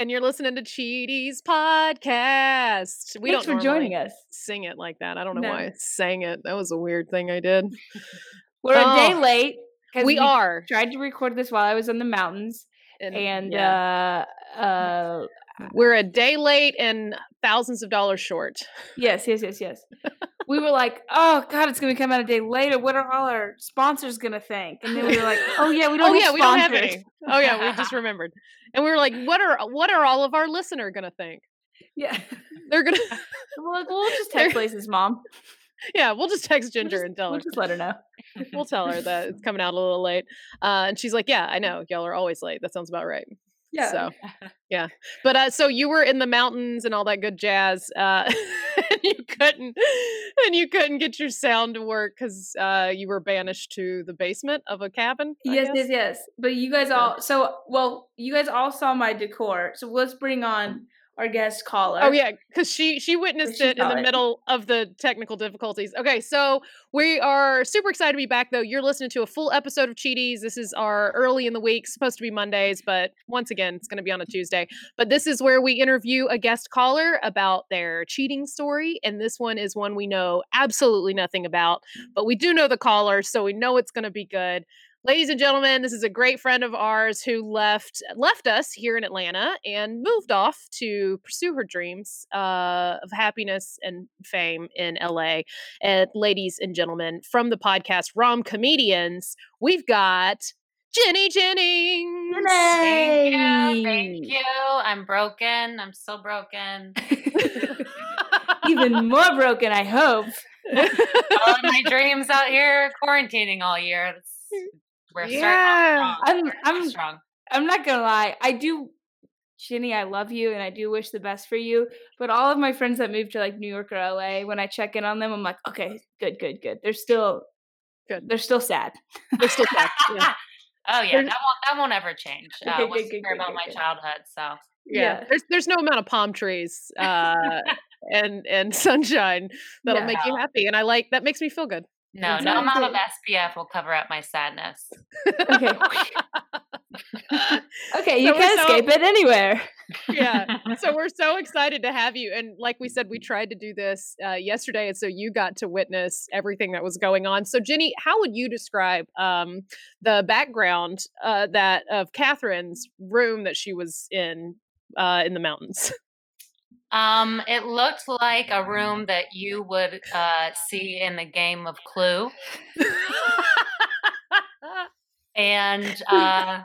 and you're listening to Cheaties podcast. We Thanks don't for joining us. Sing it like that. I don't know No. why I sang it. That was a weird thing I did. We're a day late. late. 'cause We are. Tried to record this while I was in the mountains, and yeah. uh, uh, we're a day late and thousands of dollars short. yes, yes, yes, yes. we were like, oh god, it's gonna come out a day later. What are all our sponsors gonna think? And then we were like, oh yeah, we don't. Oh have yeah, we don't have any. Oh yeah, we just remembered. And we were like, what are what are all of our listener gonna think? Yeah, They're gonna we're like, well, we'll just text places, mom. Yeah, we'll just text We'll Ginger just- and tell we'll her. just let her know. We'll tell her that it's coming out a little late. Uh, and she's like, Yeah, I know. Y'all are always late. That sounds about right. Yeah. So yeah. But uh so you were in the mountains and all that good jazz. Uh and you couldn't and you couldn't get your sound to work because uh you were banished to the basement of a cabin. I Yes, guess? yes, yes. But you guys all so well. You guys all saw my decor. So let's bring on our guest caller. Oh yeah, because she she witnessed she it in the it. middle of the technical difficulties. Okay, so we are super excited to be back though. You're listening to a full episode of Cheaties. This is our early in the week, supposed to be Mondays, but once again, it's going to be on a Tuesday. But this is where we interview a guest caller about their cheating story, and this one is one we know absolutely nothing about, but we do know the caller, so we know it's going to be good. Ladies and gentlemen, this is a great friend of ours who left left us here in Atlanta and moved off to pursue her dreams uh, of happiness and fame in LA. And ladies and gentlemen, from the podcast Rom Comedians, we've got Jenny Jennings. Thank you. Thank you. I'm broken. I'm still broken. Even more broken, I hope. all of my dreams out here quarantining all year. That's, we're Yeah. starting off strong. I'm- I'm- strong. I'm not gonna lie. I do, Jenny. I love you, and I do wish the best for you. But all of my friends that moved to like New York or LA, when I check in on them, I'm like, okay, good, good, good. They're still Good. They're still sad. They're still sad, yeah. oh yeah, There's- that won't that won't ever change. Uh, Okay, good, good, care good, about good, my good. childhood? So yeah. Yeah. There's there's no amount of palm trees uh, and and sunshine that'll Yeah. make you happy, and I like that makes me feel good. No, no amount of. SPF will cover up my sadness. Okay. Okay, you So can so- escape it anywhere. yeah. So we're so excited to have you. And like we said, we tried to do this uh, yesterday, and so you got to witness everything that was going on. So Jenny, how would you describe um, the background uh, that of Katherine's room that she was in uh, in the mountains? Um, it looked like a room that you would uh, see in the game of Clue. and uh,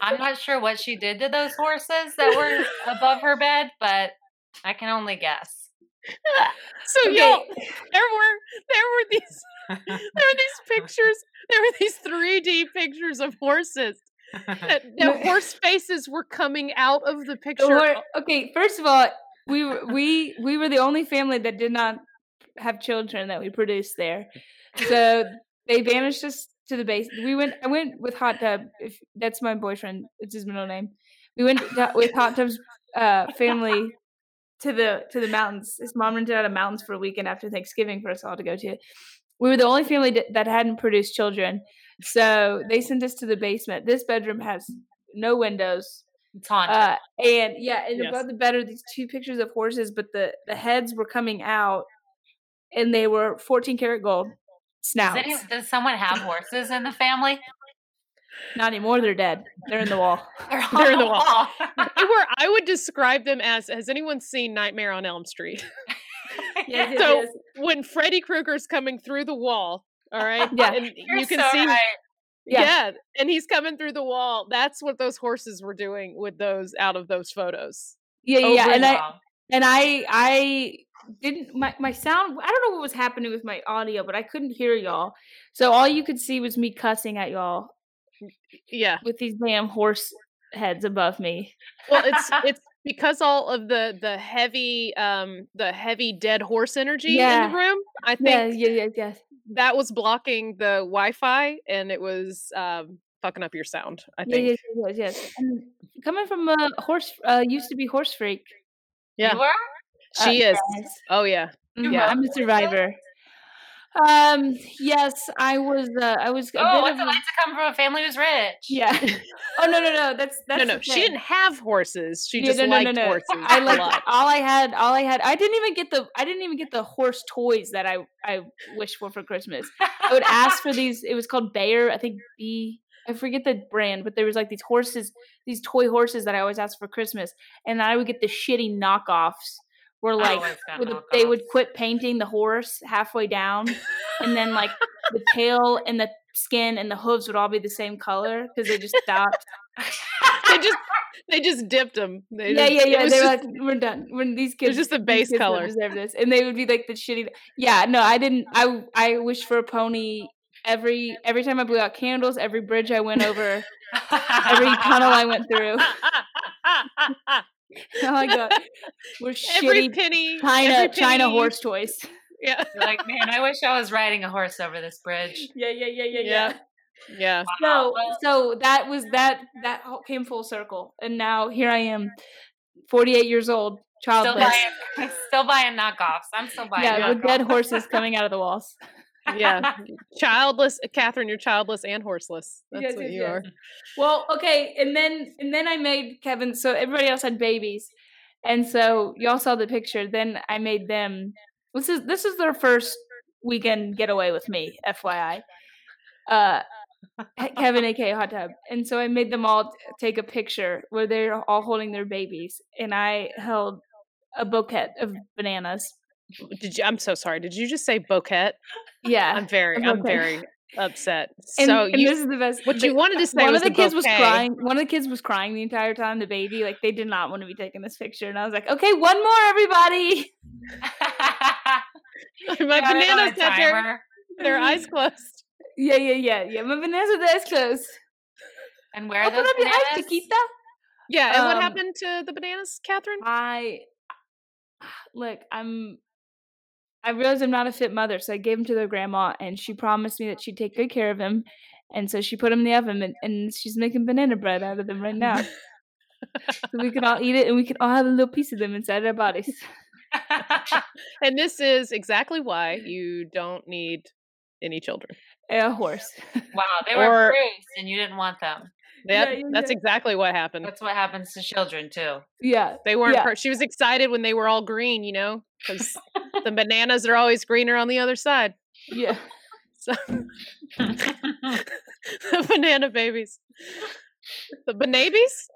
I'm not sure what she did to those horses that were above her bed, but I can only guess. so Okay. y'all, there were there were these there were these pictures. There were these 3D pictures of horses. That, that horse faces were coming out of the The picture. hor- okay, first of all, we were we we were the only family that did not have children that we produced there. So they banished us to the base. We went. I went with Hot Tub. If that's my boyfriend, it's his middle name. We went to- with Hot Tub's uh, family to the to the mountains. His mom rented out a mountains for a weekend after Thanksgiving for us all to go to. We were the only family that- that hadn't produced children, so they sent us to the basement. This bedroom has no windows. It's haunted. Uh, and yeah, and Yes. above the bed are these two pictures of horses, but the the heads were coming out, and they were 14 karat gold does, any, does someone have horses in the family? Not anymore. They're dead. They're in the wall. They're, They're in the on wall. They were. I would describe them as. Has anyone seen Nightmare on Elm Street? Yes, yes, so yes. when Freddy Krueger's coming through the wall, all right, Yeah. and You're you can so see, right. Yeah. Yeah. and he's coming through the wall. That's what those horses were doing with those out of those photos. Yeah, yeah, yeah. And I and I I didn't my my sound. I don't know what was happening with my audio, but I couldn't hear y'all. So all you could see was me cussing at y'all Yeah. with these damn horse heads above me. Well, it's it's because all of the the heavy um the heavy dead horse energy in the room. I Yeah, think yeah, yeah, yeah. That was blocking the Wi-Fi and it was um fucking up your sound. I think. yes, yes. And coming from a horse, uh, used to be horse freak. Yeah. You were? She uh, is. yes. Oh yeah. Mhm, Yeah. I'm a survivor. Um, yes, I was. Uh, I was. A Oh, bit what's of it like to come from a family who's rich? Yeah. oh no, no, no. That's that's no, no, she didn't have horses. She Yeah, just no, no, no, liked no. horses. I like all I had. All I had. I didn't even get the. I didn't even get the horse toys that I I wished for for Christmas. I would ask for these. It was called Breyer. I think B. I forget the brand, but there was like these horses, these toy horses that I always asked for Christmas, and I would get the shitty knockoffs. Where like the, they would quit painting the horse halfway down, and then like the tail and the skin and the hooves would all be the same color because they just stopped. they just they just dipped them. They yeah, just, yeah, yeah. They were just- like, "We're done. When these kids, just the base color. deserve this," and they would be like the shitty. Yeah, no, I didn't. I I wished for a pony every every time I blew out candles, every bridge I went over, every tunnel I went through. Oh my god, we're every shitty penny, China every China penny- horse toys. Yeah, You're like, man, I wish I was riding a horse over this bridge. Yeah, yeah, yeah, yeah, Yeah. yeah. So well- so that was that that came full circle, and now here I am, forty eight years old, Still childless. buying, still buying knockoffs. I'm still buying Yeah, with dead horses coming out of the walls. yeah. Childless, Katherine. You're childless and horseless. That's Yes, what yes, you yes. are. Well, okay, and then and then I made Kevin. So everybody else had babies, and so y'all saw the picture. Then I made them. This is this is their first weekend getaway with me, FYI. Uh, Kevin, aka Hot Tub, and so I made them all take a picture where they're all holding their babies, and I held a bouquet of bananas. Did you? I'm so sorry. Did you just say bouquet? Yeah, I'm very, I'm bouquet. very upset. and, so and you, this is the best. what the- you wanted to say one was of the a kids was crying. One of the kids was crying the entire time. The baby, like they did not want to be taking this picture, and I was like, "Okay, one more, everybody." My You had it bananas had their, their eyes closed. Yeah, yeah, yeah, yeah. My bananas with eyes closed. And where are Open those up your eyes, bananas? Chiquita. Yeah. And what Um, happened to the bananas, Katherine? I look. I'm. I realized I'm not a fit mother, so I gave him to their grandma, and she promised me that she'd take good care of him. And so she put him in the oven, and, and she's making banana bread out of them right now, so we can all eat it, and we can all have a little piece of them inside our bodies. And this is exactly why you don't need any children. A horse. wow, they were Or- bruised and you didn't want them. Yep, Yeah, yeah, that's yeah. exactly what happened. That's what happens to children too. Yeah, They weren't. Yeah. Per- she was excited when they were all green, you know, because the bananas are always greener on the other side. yeah. So the banana babies, the banabies,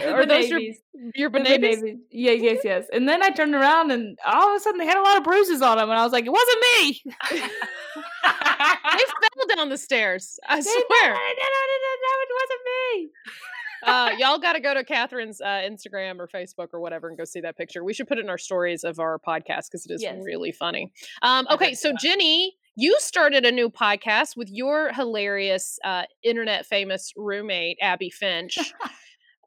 are those your babies. your banabies? babies. Yeah, yes, yes. And then I turned around and all of a sudden they had a lot of bruises on them, and I was like, it wasn't me. They fell down the stairs. I They- swear. Uh, y'all got to go to Katherine's uh, Instagram or Facebook or whatever and go see that picture. We should put it in our stories of our podcast because it is Yes. really funny. Um, okay, so so. Jenny, you started a new podcast with your hilarious, uh, internet famous roommate Abby Finch.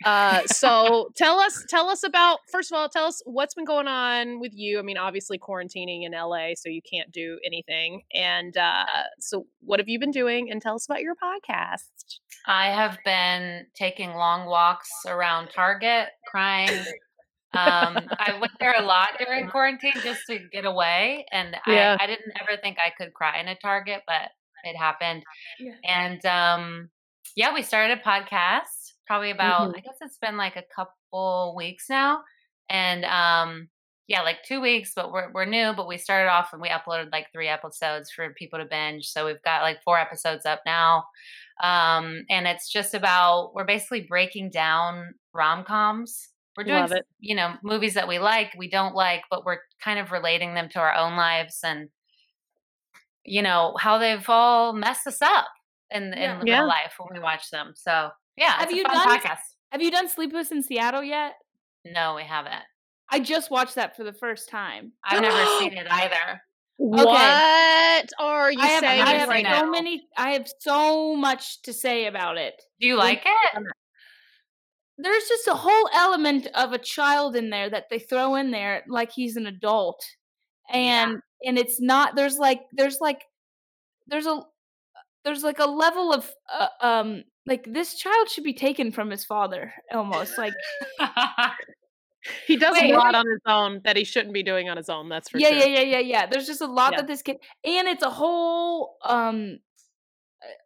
Uh, so tell us, tell us about. First of all, tell us what's been going on with you. I mean, obviously quarantining in LA, so you can't do anything. And uh, so, what have you been doing? And tell us about your podcast. I have been taking long walks around Target, crying. Um, I went there a lot during quarantine just to get away, and Yeah. I, I didn't ever think I could cry in a Target, but it happened. Yeah. And um, yeah, we started a podcast probably about Mm-hmm. I guess it's been like a couple weeks now, and um, yeah, like two weeks, but we're we're new. But we started off and we uploaded like three episodes for people to binge. So we've got like four episodes up now, um, and it's just about we're basically breaking down rom coms. We're doing you know movies that we like, we don't like, but we're kind of relating them to our own lives and you know how they've all messed us up in in Yeah. Yeah. real life when we watch them. So yeah, Have it's a you fun done- podcast. Have you done Sleepless in Seattle yet? No, we haven't. I just watched that for the first time. I've never seen it either. What are you I have, saying I I've have seen so it. many. I have so much to say about it. Do you like it? There's just a whole element of a child in there that they throw in there like he's an adult, and and it's not. There's like there's like there's a there's like a level of uh, um like this child should be taken from his father almost like He does Wait, a lot on his own that he shouldn't be doing on his own. That's for yeah sure. yeah yeah yeah yeah there's just a lot Yeah. that this kid and it's a whole um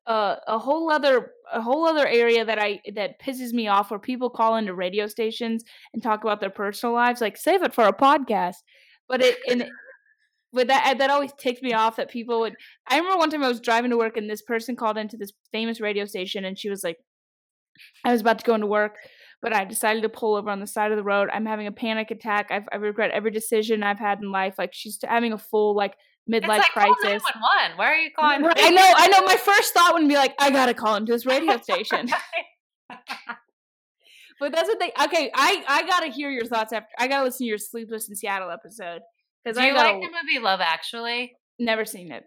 uh, a whole other a whole other area that I that pisses me off where people call into radio stations and talk about their personal lives like save it for a podcast but it and but that uh, that always ticks me off that people would I remember one time I was driving to work and this person called into this famous radio station and she was like I was about to go into work but I decided to pull over on the side of the road. I'm having a panic attack. I've, I regret every decision I've had in life. Like she's having a full like midlife like crisis. 911. Why are you calling? Right, I know, I know. My first thought would be like, I gotta call into this radio station. but that's the thing. Okay, I I gotta hear your thoughts after. I gotta listen to your Sleepless in Seattle episode because Do I you like the movie Love Actually? never seen it.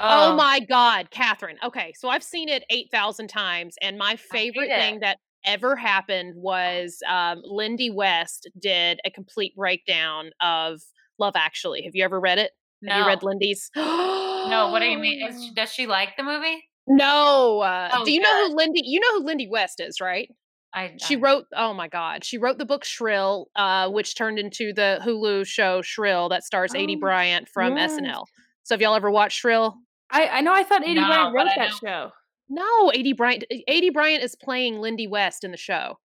Oh my God, Katherine. Okay, so I've seen it 8,000 times, and my favorite thing that ever happened was um, Lindy West did a complete breakdown of Love Actually. Have you ever read it? Have you read Lindy's? No, what do you mean? Is, does she like the movie? No. Uh, Oh, do you know who Lindy? You know who Lindy West is, right? I She I- wrote. Oh my God, she wrote the book Shrill, uh, which turned into the Hulu show Shrill that stars Oh, Bryant from yes. SNL. So have y'all ever watched Shrill? I I know. I thought Eddie No, Bryant wrote that show. No, Aidy Bryant. Aidy Bryant is playing Lindy West in the show.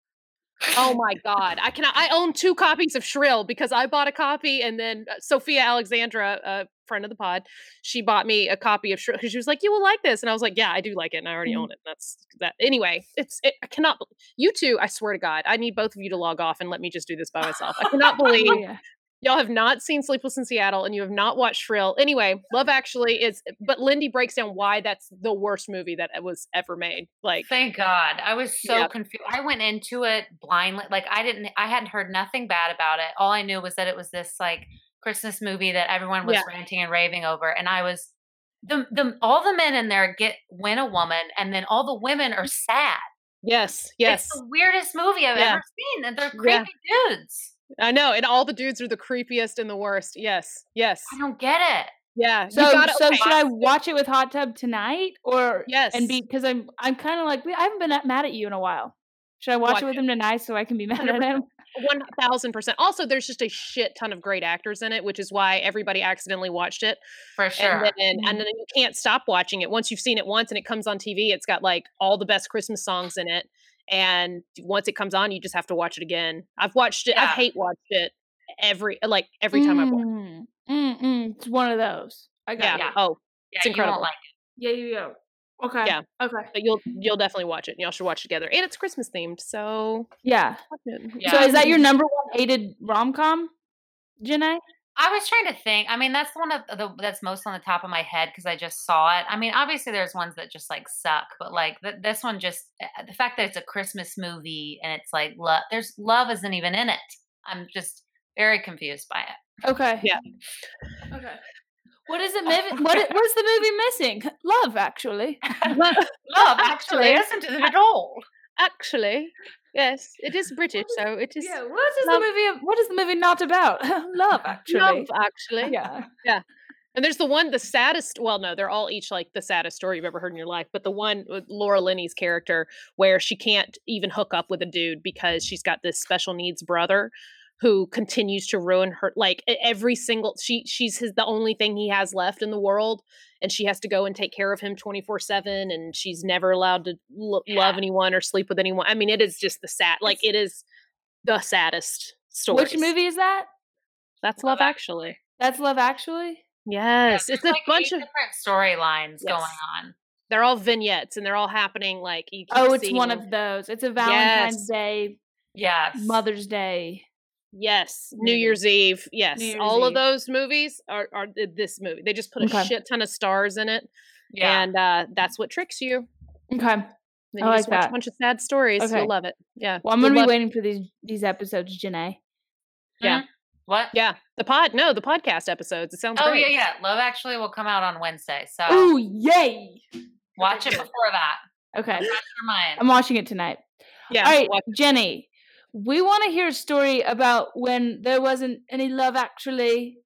Oh my god! I cannot. I own two copies of Shrill because I bought a copy, and then uh, Sophia Alexandra, a friend of the pod, she bought me a copy of Shrill because she was like, "You will like this," and I was like, "Yeah, I do like it, and I already Mhm. own it." That's that. Anyway, it's. It, I cannot. You two, I swear to God, I need both of you to log off and let me just do this by myself. I cannot believe Yeah. Y'all have not seen Sleepless in Seattle and you have not watched Shrill. Anyway, Love Actually is, but Lindy breaks down why that's the worst movie that was ever made. Like, Thank God. I was so Yeah. confused. I went into it blindly. Like I didn't I hadn't heard nothing bad about it. All I knew was that it was this like Christmas movie that everyone was Yeah. ranting and raving over. And I was the the all the men in there get win a woman and then all the women are sad. yes, yes, It's the weirdest movie I've Yeah. ever seen. And they're creepy dudes. I know. And all the dudes are the creepiest and the worst. Yes, yes, I don't get it. yeah. So gotta, so okay. should I watch it with Hot Tub tonight or Yes. and be because I'm I'm kind of like I haven't been mad at you in a while. Should I watch, Watch it with it. him tonight so I can be mad at 100%. him? One thousand percent. Also, there's just a shit ton of great actors in it, which is why everybody accidentally watched it. For sure. And then, Mhm. and then you can't stop watching it. Once you've seen it once and it comes on TV, it's got like all the best Christmas songs in it. And once it comes on, you just have to watch it again. I've watched it. Yeah. I've hate watched it every like every time I've watched. Mm, mm, mm, it's one of those. I got Yeah. it. Yeah. Oh, yeah, it's incredible. like Yeah, yeah, yeah. Okay. Yeah. Okay. but you'll you'll definitely watch it. and Y'all should watch it together. And it's Christmas themed, so Yeah. Yeah. So is that your number one hated rom com, Janae? I was trying to think. I mean, that's the one of the that's most on the top of my head because I just saw it. I mean, obviously there's ones that just like suck, but like th- this one just uh, the fact that it's a Christmas movie and it's like love. There's love isn't even in it. I'm just very confused by it. Okay. Yeah. Okay. What is it? Miv- what What's the movie missing? Love, actually. love actually Actually. isn't it at all. Actually, yes, it is British, so it is Yeah. What is Love- the movie? What is the movie not about? Love, actually. love, actually. Yeah, yeah. And there's the one, the saddest. Well, no, they're all each like the saddest story you've ever heard in your life. But the one with Laura Linney's character, where she can't even hook up with a dude because she's got this special needs brother who continues to ruin her. Like every single, she she's his the only thing he has left in the world, and she has to go and take care of him twenty four seven. And she's never allowed to l- love anyone or sleep with anyone. I mean, it is just the sad. Like it is the saddest story. Which movie is that? That's Love Love Actually. That's Love Actually. Yes, There's it's a like bunch of different storylines going on. they're all vignettes and they're all happening like Oh, it's one of those. It's a Valentine's Yes. Day, Yes. Mother's Day. Yes new movie. year's eve yes Year's all of those movies are, are this movie they just put a Okay. shit ton of stars in it Yeah. and uh that's what tricks you Okay. then I you like just watch that. a bunch of sad stories Okay. you'll love it yeah Well, I'm You'll gonna be love- waiting for these these episodes, Janae. yeah What? Yeah, the pod. No, the podcast episodes. It sounds like Oh great. yeah, yeah. Love Actually will come out on Wednesday, so Ooh, yay! watch it before that. Okay, Fresh your mind. I'm watching it tonight. yeah. All right, watch- Jenny, we want to hear a story about when there wasn't any love actually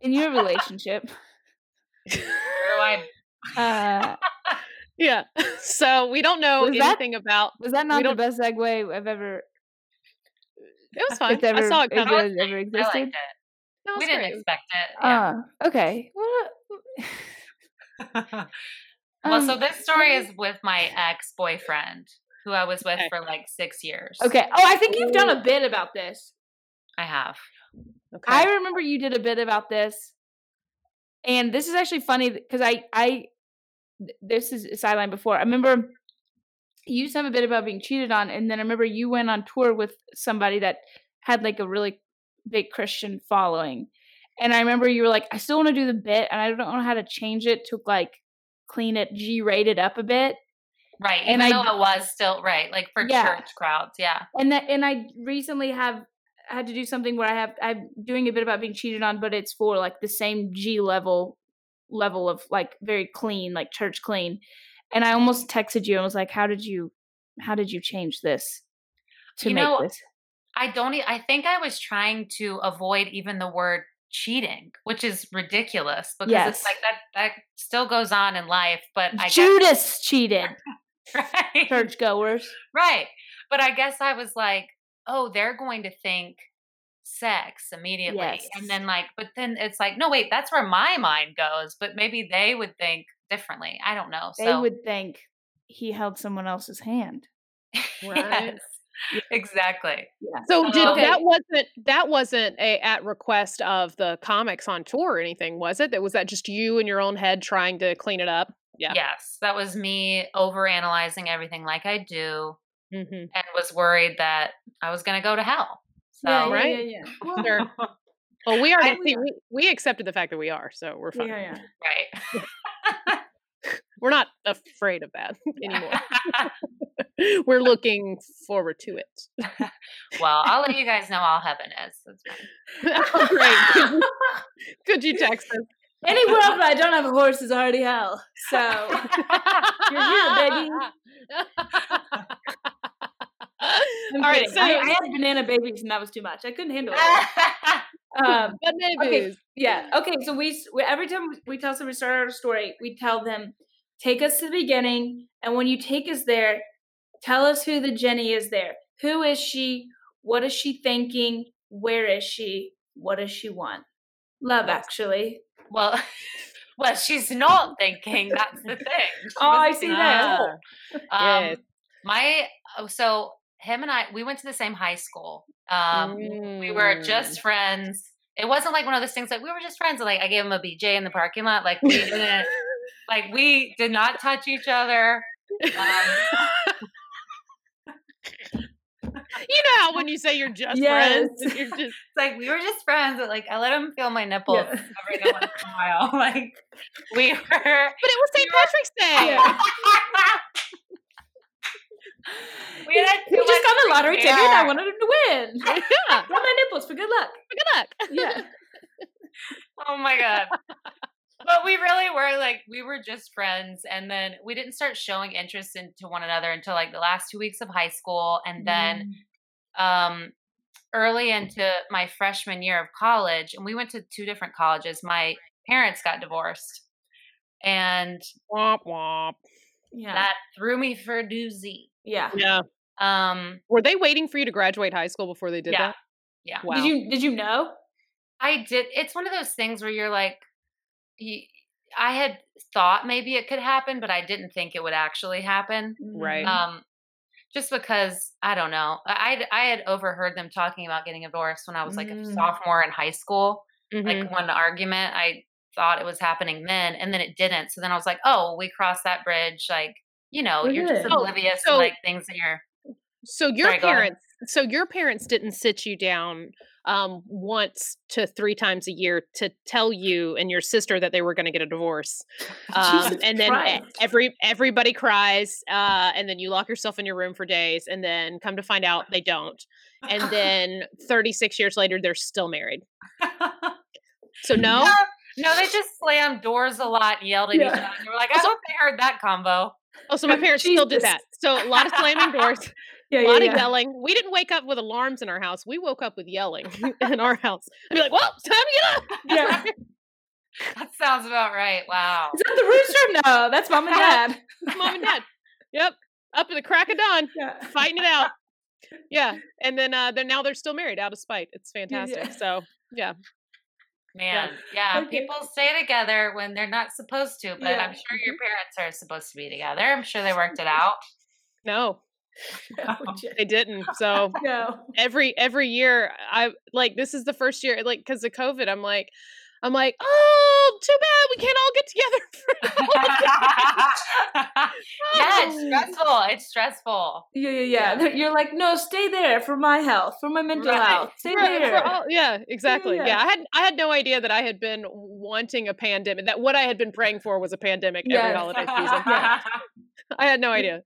in your relationship. Where do I? Uh, yeah. So we don't know Was that- anything about. was that not the best segue I've ever? It was fun. Ever, I saw it coming. it I ever liked existed. it. That was We didn't expect it. Yeah. Uh, okay. Well, well, so um, this story is with my ex boyfriend, who I was with Okay. for like six years. okay. Oh, I think you've done a bit about this. I have. Okay. I remember you did a bit about this, and this is actually funny because I I this is a sideline before. I remember you used to have a bit about being cheated on, and then I remember you went on tour with somebody that had like a really big Christian following, and I remember you were like, I still want to do the bit, and I don't know how to change it to like clean it G rated up a bit. Right. And Even I though it was still right, like for Yeah. church crowds. Yeah. and that and I recently have had to do something where I have I'm doing a bit about being cheated on, but it's for like the same G level level of like very clean, like church clean. And I almost texted you and was like, "How did you, how did you change this to You make know, this?" I don't. e- I think I was trying to avoid even the word cheating, which is ridiculous because Yes. it's like that. That still goes on in life, but I Judas cheated, right, churchgoers. right. But I guess I was like, oh, they're going to think sex immediately, Yes. and then like, but then it's like, no, wait, that's where my mind goes. But maybe they would think differently. I don't know. They so would think he held someone else's hand. Right. yes, exactly. Yeah. So did Okay. that wasn't that wasn't a at request of the comics on tour or anything, was it? That was that just you in your own head trying to clean it up? Yeah. Yes, that was me overanalyzing everything like I do. Mm-hmm. and was worried that I was going to go to hell. So, yeah, yeah, right? yeah, yeah. Sure. Well, we already I- see, we, we accepted the fact that we are, so we're fine. yeah, yeah. right. We're not afraid of that anymore. We're looking forward to it. well, I'll let you guys know how heaven is. That's fine. great. Could you, text us? Any world where I don't have a horse is already hell. So You're here, baby. All right, so I, I had banana babies and that was too much. I couldn't handle it. Um, okay, yeah. Okay. So we, we every time we tell somebody start our story, we tell them take us to the beginning, and when you take us there, tell us who the Jenny is there. Who is she? What is she thinking? Where is she? What does she want? Love, actually. well, well, she's not thinking. That's the thing. She Oh, I see that. Ah, Um, Yes. My oh, so him and I we went to the same high school. Um, we were Mm. just friends. It wasn't like one of those things like we were just friends. Like I gave him a BJ in the parking lot. Like we didn't. like we did not touch each other. Um, you know how when you say you're just Yes. friends, you're just It's like we were just friends, but like I let him feel my nipples Yeah. every once in a while. Like we were. But it was St. Patrick's Day. Yeah. we had too just got the lottery ticket. I wanted him to win. Yeah. Got my nipples for good luck. For Good luck. Yeah. Oh my god. But we really were like we were just friends, and then we didn't start showing interest into one another until like the last two weeks of high school, and then mm. Um early into my freshman year of college and we went to two different colleges my parents got divorced and Womp womp. yeah. that threw me for a doozy yeah. Yeah. um Were they waiting for you to graduate high school before they did Yeah. that? Yeah. Wow. Did you did you know? i did it's one of those things where you're like you, i had thought maybe it could happen but i didn't think it would actually happen Right. um just because i don't know i i had overheard them talking about getting divorced when i was like a Mm. sophomore in high school Mhm. like one argument i thought it was happening then and then it didn't so then i was like oh we crossed that bridge like you know you're just. Oh, oblivious so- to like things that you're so your Sorry, parents so your parents didn't sit you down um, once to three times a year to tell you and your sister that they were going to get a divorce, um, and then Christ. every everybody cries, uh, and then you lock yourself in your room for days, and then come to find out they don't, and then thirty six years later they're still married. So no, No, no, they just slammed doors a lot and yelled at each Yeah. other. They were like, I hope they heard that combo. oh, so my parents still did that. So a lot of slamming doors. Yeah, a yeah, lot yeah. of yelling. We didn't wake up with alarms in our house. We woke up with yelling in our house. I'd be like, "Well, it's time to get up." Yeah. That sounds about right. Wow. Is that the rooster? No, that's mom and dad. Mom and dad. Yep, up at the crack of dawn, Yeah. fighting it out. Yeah, and then uh, then now they're still married out of spite. It's fantastic. yeah. So yeah, Man, yeah, Okay. people stay together when they're not supposed to, but Yeah. I'm sure your parents are supposed to be together. I'm sure they worked it out. no, Oh, no, Jen- they didn't. So no. every every year, I like this is the first year, like because of COVID. I'm like, I'm like, oh, too bad we can't all get together. For yeah, it's Oh. stressful. It's stressful. Yeah, yeah, yeah. You're like, no, stay there for my health, for my mental Right. health. Stay for there. all- yeah, exactly. Yeah. yeah. I had I had no idea that I had been wanting a pandemic. That what I had been praying for was a pandemic every holiday season. Yeah. I had no idea.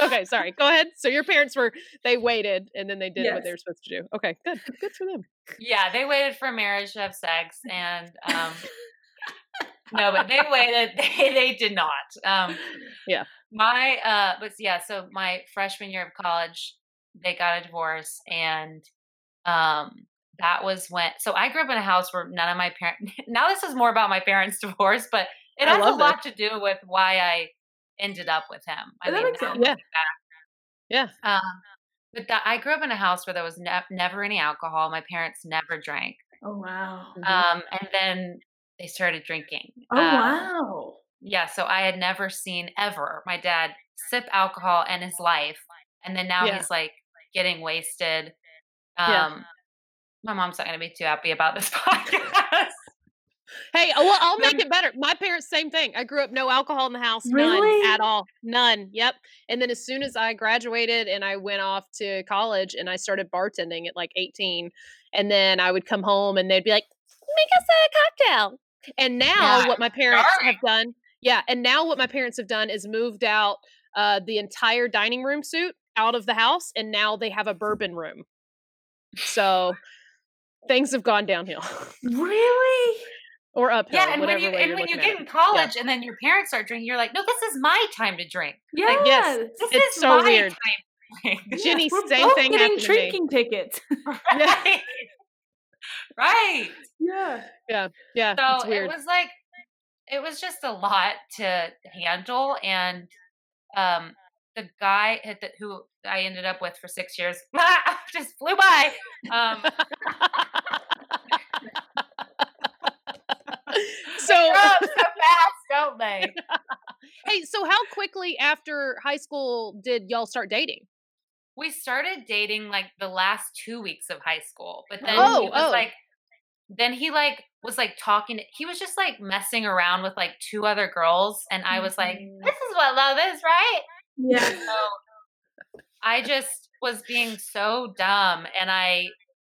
Okay, sorry. Go ahead. So your parents were they waited and then they did what they were supposed to do. Okay, good. Good for them. yeah, they waited for marriage to have sex, and um, no, but they waited. They they did not. Um, Yeah. My uh, but yeah, so my freshman year of college, they got a divorce, and um, that was when. So I grew up in a house where none of my parents. Now this is more about my parents' divorce, but it I has a lot to do with why I ended up with him. I That mean, makes now sense. looking Yeah. Um, but that, I grew up in a house where there was ne- never any alcohol. My parents never drank. Oh, wow. Um, and then they started drinking. Oh, Um, wow. Yeah, so I had never seen ever my dad sip alcohol in his life, and then now Yeah. he's like getting wasted. Um, Yeah. my mom's not going to be too happy about this podcast. Hey, uh, well, I'll make it better. My parents, same thing. I grew up no alcohol in the house, Really? none at all, none. Yep. And then as soon as I graduated and I went off to college and I started bartending at like 18, and then I would come home and they'd be like, "Make us a cocktail." And now Yeah, what my parents sorry. have done, yeah, and now what my parents have done is moved out uh, the entire dining room suite out of the house, and now they have a bourbon room. So things have gone downhill Really? Or uphill. yeah, and when whatever you way and you're when you looking at get in college, and then your parents start drinking, you're like, no, this is my time to drink. Yes. yes. This It's is so my weird. time. to drink." Jenny, We're same both thing getting happened to me. drinking tickets. right. right. yeah. Yeah, So it's weird. it was like it was just a lot to handle and um the guy at the, who I ended up with for 6 years just flew by. Um so, so fast, don't they? hey, so how quickly after high school did y'all start dating? We started dating like the last 2 weeks of high school, but then Oh, he was oh. like then he like was like talking he was just like messing around with like two other girls and I was like Mm. this is what love is, right? Yeah. So I just was being so dumb and I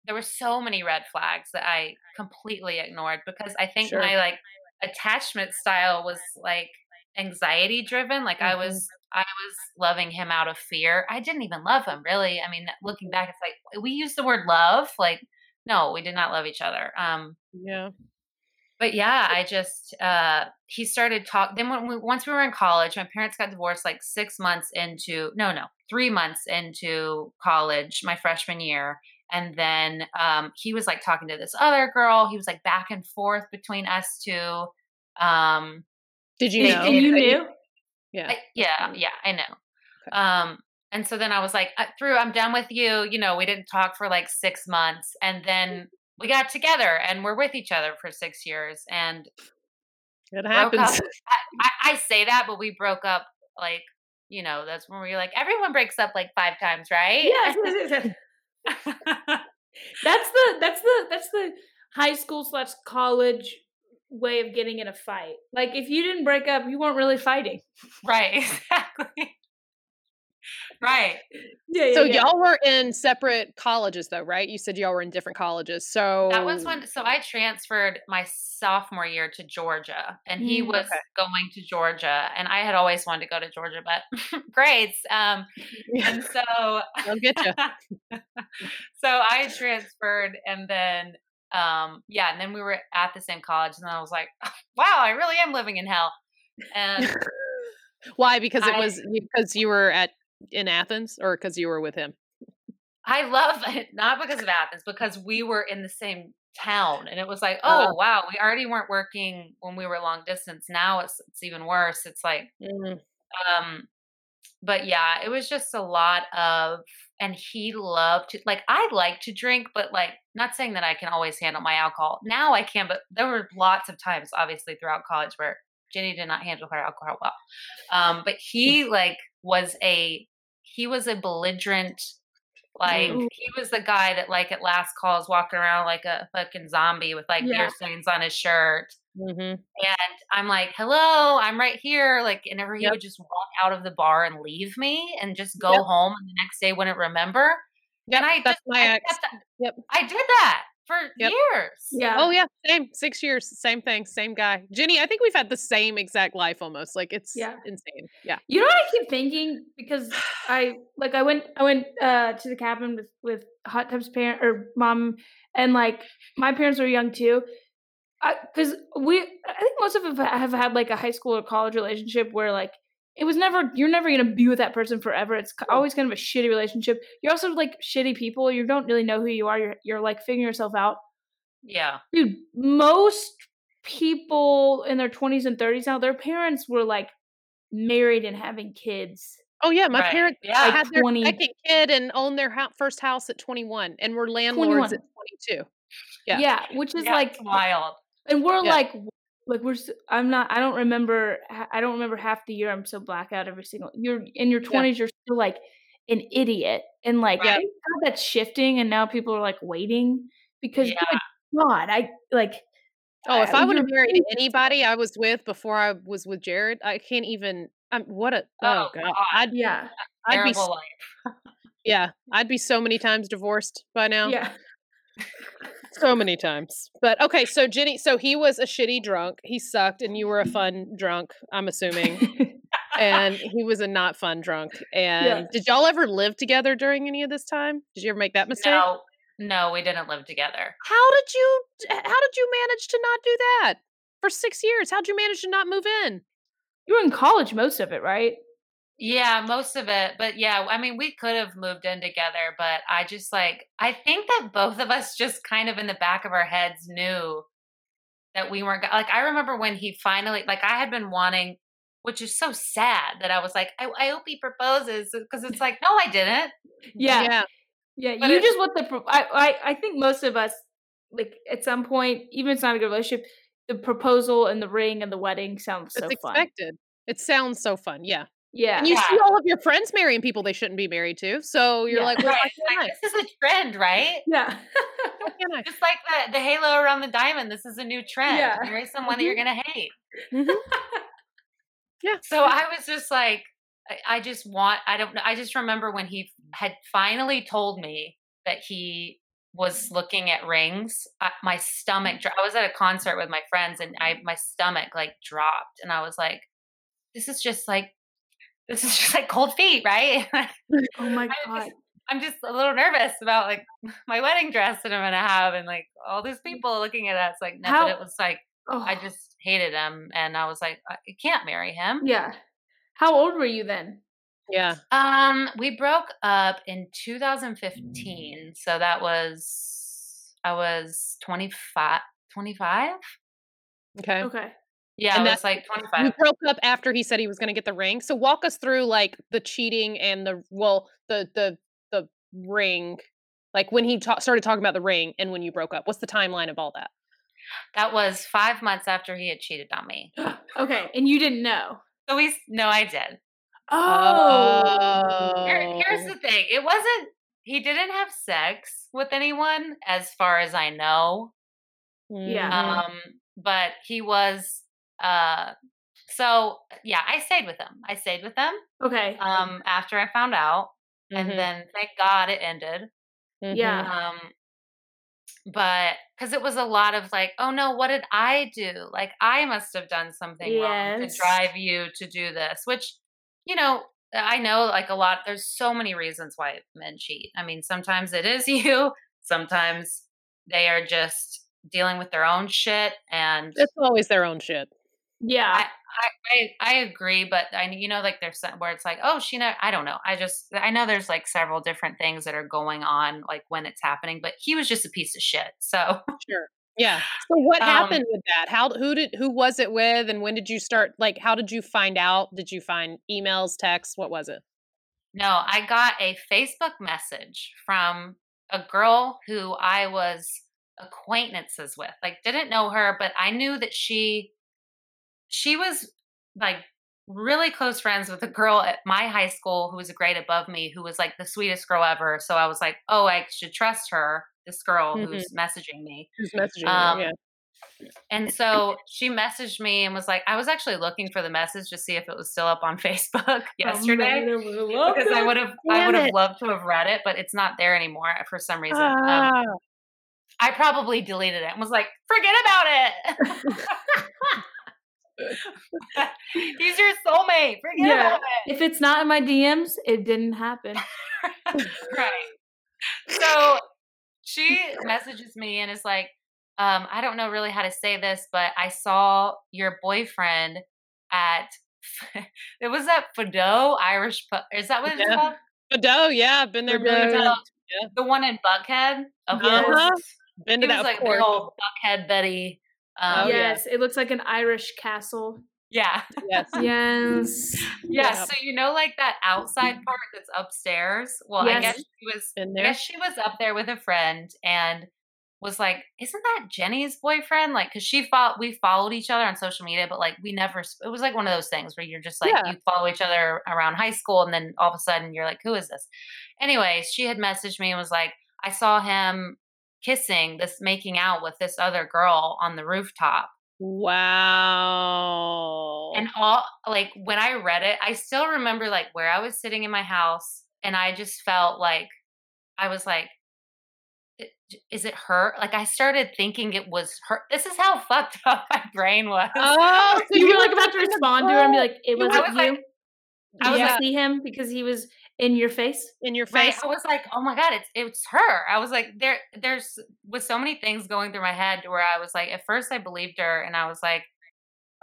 there were so many red flags that I completely ignored because I think Sure. my like attachment style was like anxiety driven like I Mhm. was I was loving him out of fear. I didn't even love him really. I mean looking back it's like we use the word love like no, we did not love each other. Um Yeah. but yeah, I just uh he started talk. Then when we once we were in college, my parents got divorced like six months into no no three months into college, my freshman year, and then um he was like talking to this other girl. He was like back and forth between us two. Um, Did you know? And you did. knew? Yeah. I, yeah, yeah, I know. Um, and so then I was like, uh, through, I'm done with you. You know, we didn't talk for like six months, and then we got together, and we're with each other for six years, and It happens. I, I, I say that, but we broke up like you know that's when we were like everyone breaks up like five times, right? Yes, yes, yes, yes. That's the that's the that's the high school slash college way of getting in a fight. Like if you didn't break up, you weren't really fighting. right, exactly. Right. Yeah, So y'all were in separate colleges though, right? You said y'all were in different colleges. So That was when so I transferred my sophomore year to Georgia and he Mm, was okay. going to Georgia and I had always wanted to go to Georgia but grades um and so I'll get you. so I transferred and then um yeah and then we were at the same college and I was like wow I really am living in hell and Why? Because it I- was because you were at in Athens or because you were with him? I love it not because of Athens because we were in the same town and it was like Uh. oh wow we already weren't working when we were long distance now it's it's even worse it's like Mm, um but yeah it was just a lot of and he loved to like i like to drink but like not saying that i can always handle my alcohol now i can but there were lots of times obviously throughout college where jenny did not handle her alcohol well um but he like was a he was a belligerent like Ooh. he was the guy that like at last calls walking around like a fucking zombie with like Yeah. beer stains on his shirt mhm. and I'm like, "Hello, I'm right here." Like, and he Yep. would just walk out of the bar and leave me, and just go Yep. home, and the next day wouldn't remember. Yep, and I that's just, my I ex. kept- Yep. I did that for Yep. years. Yeah. Oh yeah, same. Six years, same thing, same guy. Jenny, I think we've had the same exact life almost. Like it's Yeah. insane. Yeah. You know what I keep thinking because I like I went I went uh to the cabin with with Hot Tub's parent or mom and like my parents were young too. Because we I think most of us have had like a high school or college relationship where like it was never you're never gonna be with that person forever. It's always kind of a shitty relationship. You're also like shitty people. You don't really know who you are. You're you're like figuring yourself out. Yeah, Dude, most people in their 20s and 30s now, their parents were like married and having kids. Oh yeah, my Right, parents yeah. had their 20 second kid and owned their hou- first house at 21 and were landlords 21. at 22. Yeah. Yeah, which is Yeah, like wild. and we're Yeah. like like we're i'm not i don't remember i don't remember half the year i'm so blackout every single you're in your 20s you're still like an idiot and like Yeah. I that's shifting and now people are like waiting because Yeah. god i like Oh, if I- I would have married anybody I was with before I was with Jared, I can't even. Um, what a oh, Oh, god, God. I'd yeah I'd be Terrible life. yeah, I'd be so many times divorced by now. yeah so many times. But okay, so Jenny, so he was a shitty drunk. He sucked, and you were a fun drunk. I'm assuming, and he was a not fun drunk. And did y'all ever live together during any of this time? Did you ever make that mistake? No, no, we didn't live together. How did you? How did you manage to not do that for six years? How'd you manage to not move in? you were in college most of it right Yeah, most of it. But yeah, I mean, we could have moved in together, but I just like, I think that both of us just kind of in the back of our heads knew that we weren't, like, I remember when he finally, like, I had been wanting, which is so sad that I was like, I, I hope he proposes because it's like, no, I didn't. yeah yeah. Yeah, But you just want the. pro- I, I I think most of us, like at some point, even if it's not a good relationship, the proposal and the ring and the wedding sounds so it's fun. expected. It sounds so fun. Yeah. Yeah, And you see all of your friends marrying people they shouldn't be married to. So you're Yeah. like, well, Right. why It's can't I? Like, this is a trend, right? yeah, Why? Just like the, the halo around the diamond. This is a new trend. Yeah. Marry someone that you're going to hate. Mhm. Yeah. So I was just like, I, I just want, I don't know. I just remember when he had finally told me that he was looking at rings, I, my stomach, dro- I was at a concert with my friends and I, my stomach like dropped and I was like, this is just like, this is just like cold feet, right? oh my I god, just- I'm just a little nervous about like my wedding dress that I'm going to have and like all these people looking at us like, no, How- but it was like, oh, I just hated him and I was like, I I can't marry him. yeah. How old were you then? Yeah. Um, we broke up in 2015. So that was I was 25 25? Okay. Okay, Yeah, And I that- was like You 25. broke up after he said he was going to get the ring. So walk us through like the cheating and the well, the the the ring, like when he ta- started talking about the ring and when you broke up. What's the timeline of all that? That was 5 months after he had cheated on me. okay, and you didn't know. So we no, I did. Oh, Here, here's Oh. the thing. It wasn't he didn't have sex with anyone as far as I know. Yeah. Mhm. Um, but he was uh So yeah, I stayed with them. I stayed with them Okay. um after I found out, and Mhm, then thank God it ended. yeah. Um, but because it was a lot of like, oh no, what did I do? Like I must have done something wrong to drive you to do this, which you know. I know like a lot there's so many reasons why men cheat. I mean, sometimes it is you, sometimes they are just dealing with their own shit and It's always their own shit. Yeah. I, I, I agree, but I you know like there's some where it's like oh she know I don't know I just I know there's like several different things that are going on like when it's happening, but he was just a piece of shit. So Sure. Yeah. So what Um, happened with that? How who did who was it with and when did you start like how did you find out? Did you find emails, texts? What was it? no, I got a Facebook message from a girl who I was acquaintances with. Like didn't know her, but I knew that she she was like really close friends with a girl at my high school who was a grade above me who was like the sweetest girl ever. So I was like, "Oh, I should trust her." This girl who's messaging me. Who's messaging Um, you? And so she messaged me and was like, I was actually looking for the message to see if it was still up on Facebook yesterday. Because I would have I would have loved to have read it, but it's not there anymore for some reason. Um, Ah, I probably deleted it and was like, forget about it. He's your soulmate. Forget Yeah. about it. If it's not in my DMs, it didn't happen. right. So she messages me and is like, um, I don't know really how to say this, but I saw your boyfriend at it was that Fado Irish pub. Is that what it's Yeah. called? Fado, yeah, I've been there a million Fado. times. The one in Buckhead. Of Yes. course. Been It to that, was of like big old Buckhead Betty. Um, Oh, yeah. yes, it looks like an Irish castle. yeah. Yes. Yes. Yeah, Yeah. so you know, like that outside part that's upstairs. Well, I guess she was. Been I guess she was up there with a friend and was like, "Isn't that Jenny's boyfriend?" Like, because she fought. We followed each other on social media, but like we never. It was like one of those things where you're just like Yeah. you follow each other around high school, and then all of a sudden you're like, "Who is this?" Anyways, she had messaged me and was like, "I saw him kissing this, making out with this other girl on the rooftop." Wow. And all like when I read it, I still remember like where I was sitting in my house and I just felt like I was like is it her? Like I started thinking it was her. This is how fucked up my brain was. oh, so You were like about to respond to her and be like, "It wasn't was you." like- I was you like- see him because he was in your face? in your Right. face. I was like, oh my God, it's it's her. I was like, there there's with so many things going through my head where I was like, at first I believed her and I was like,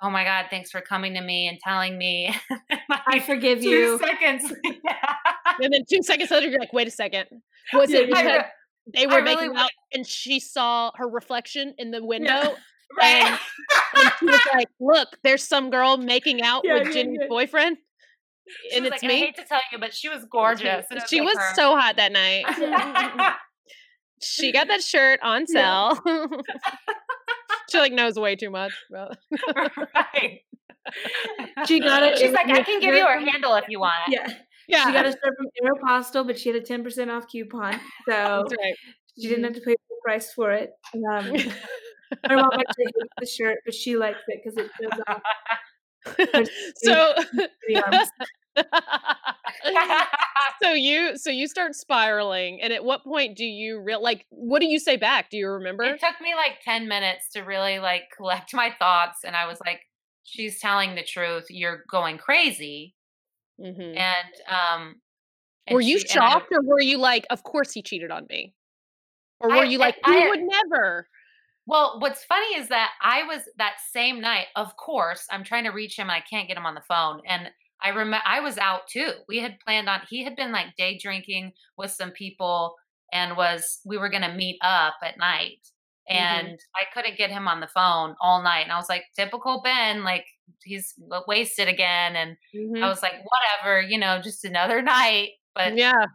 oh my God, thanks for coming to me and telling me. I forgive two you. seconds. And then two seconds later, you're like, wait a second. Was it because re- they were really making out and she saw her reflection in the window? right. And she was like, look, there's some girl making out Yeah, with yeah, Jenny's yeah. boyfriend. She and was it's like, I me. hate to tell you, but she was gorgeous. And it She like was her. so hot that night. she got that shirt on Yeah. sale. she like knows way too much. about- right. She got it. She's in like, I can give you her handle if you want it. Yeah, yeah, she got a shirt from Aeropostale, but she had a ten percent off coupon, so that's right. she didn't have to pay full price for it. Um, her mom actually hates the shirt, but she likes it because it shows off so so you so you start spiraling and at what point do you real like what do you say back do you remember it took me like 10 minutes to really like collect my thoughts. And I was like, she's telling the truth. You're going crazy. Mhm. And, um, and were you she- and I- shocked or were you like of course he cheated on me or were I- you like I- he I- would never Well, what's funny is that I was that same night, of course, I'm trying to reach him and I can't get him on the phone. And I remember I was out too. We had planned on he had been like day drinking with some people and was we were gonna meet up at night. Mhm. And I couldn't get him on the phone all night. And I was like, typical Ben, like he's wasted again. And Mhm. I was like, whatever, you know, just another night. But yeah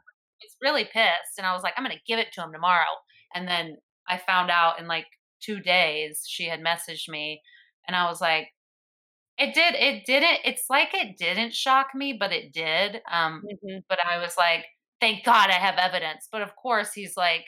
was really pissed and I was like, I'm gonna give it to him tomorrow. And then I found out in like two days she had messaged me and I was like, it did, it didn't, it's like it didn't shock me, but it did. Um, Mhm. but I was like, thank God I have evidence. But of course he's like,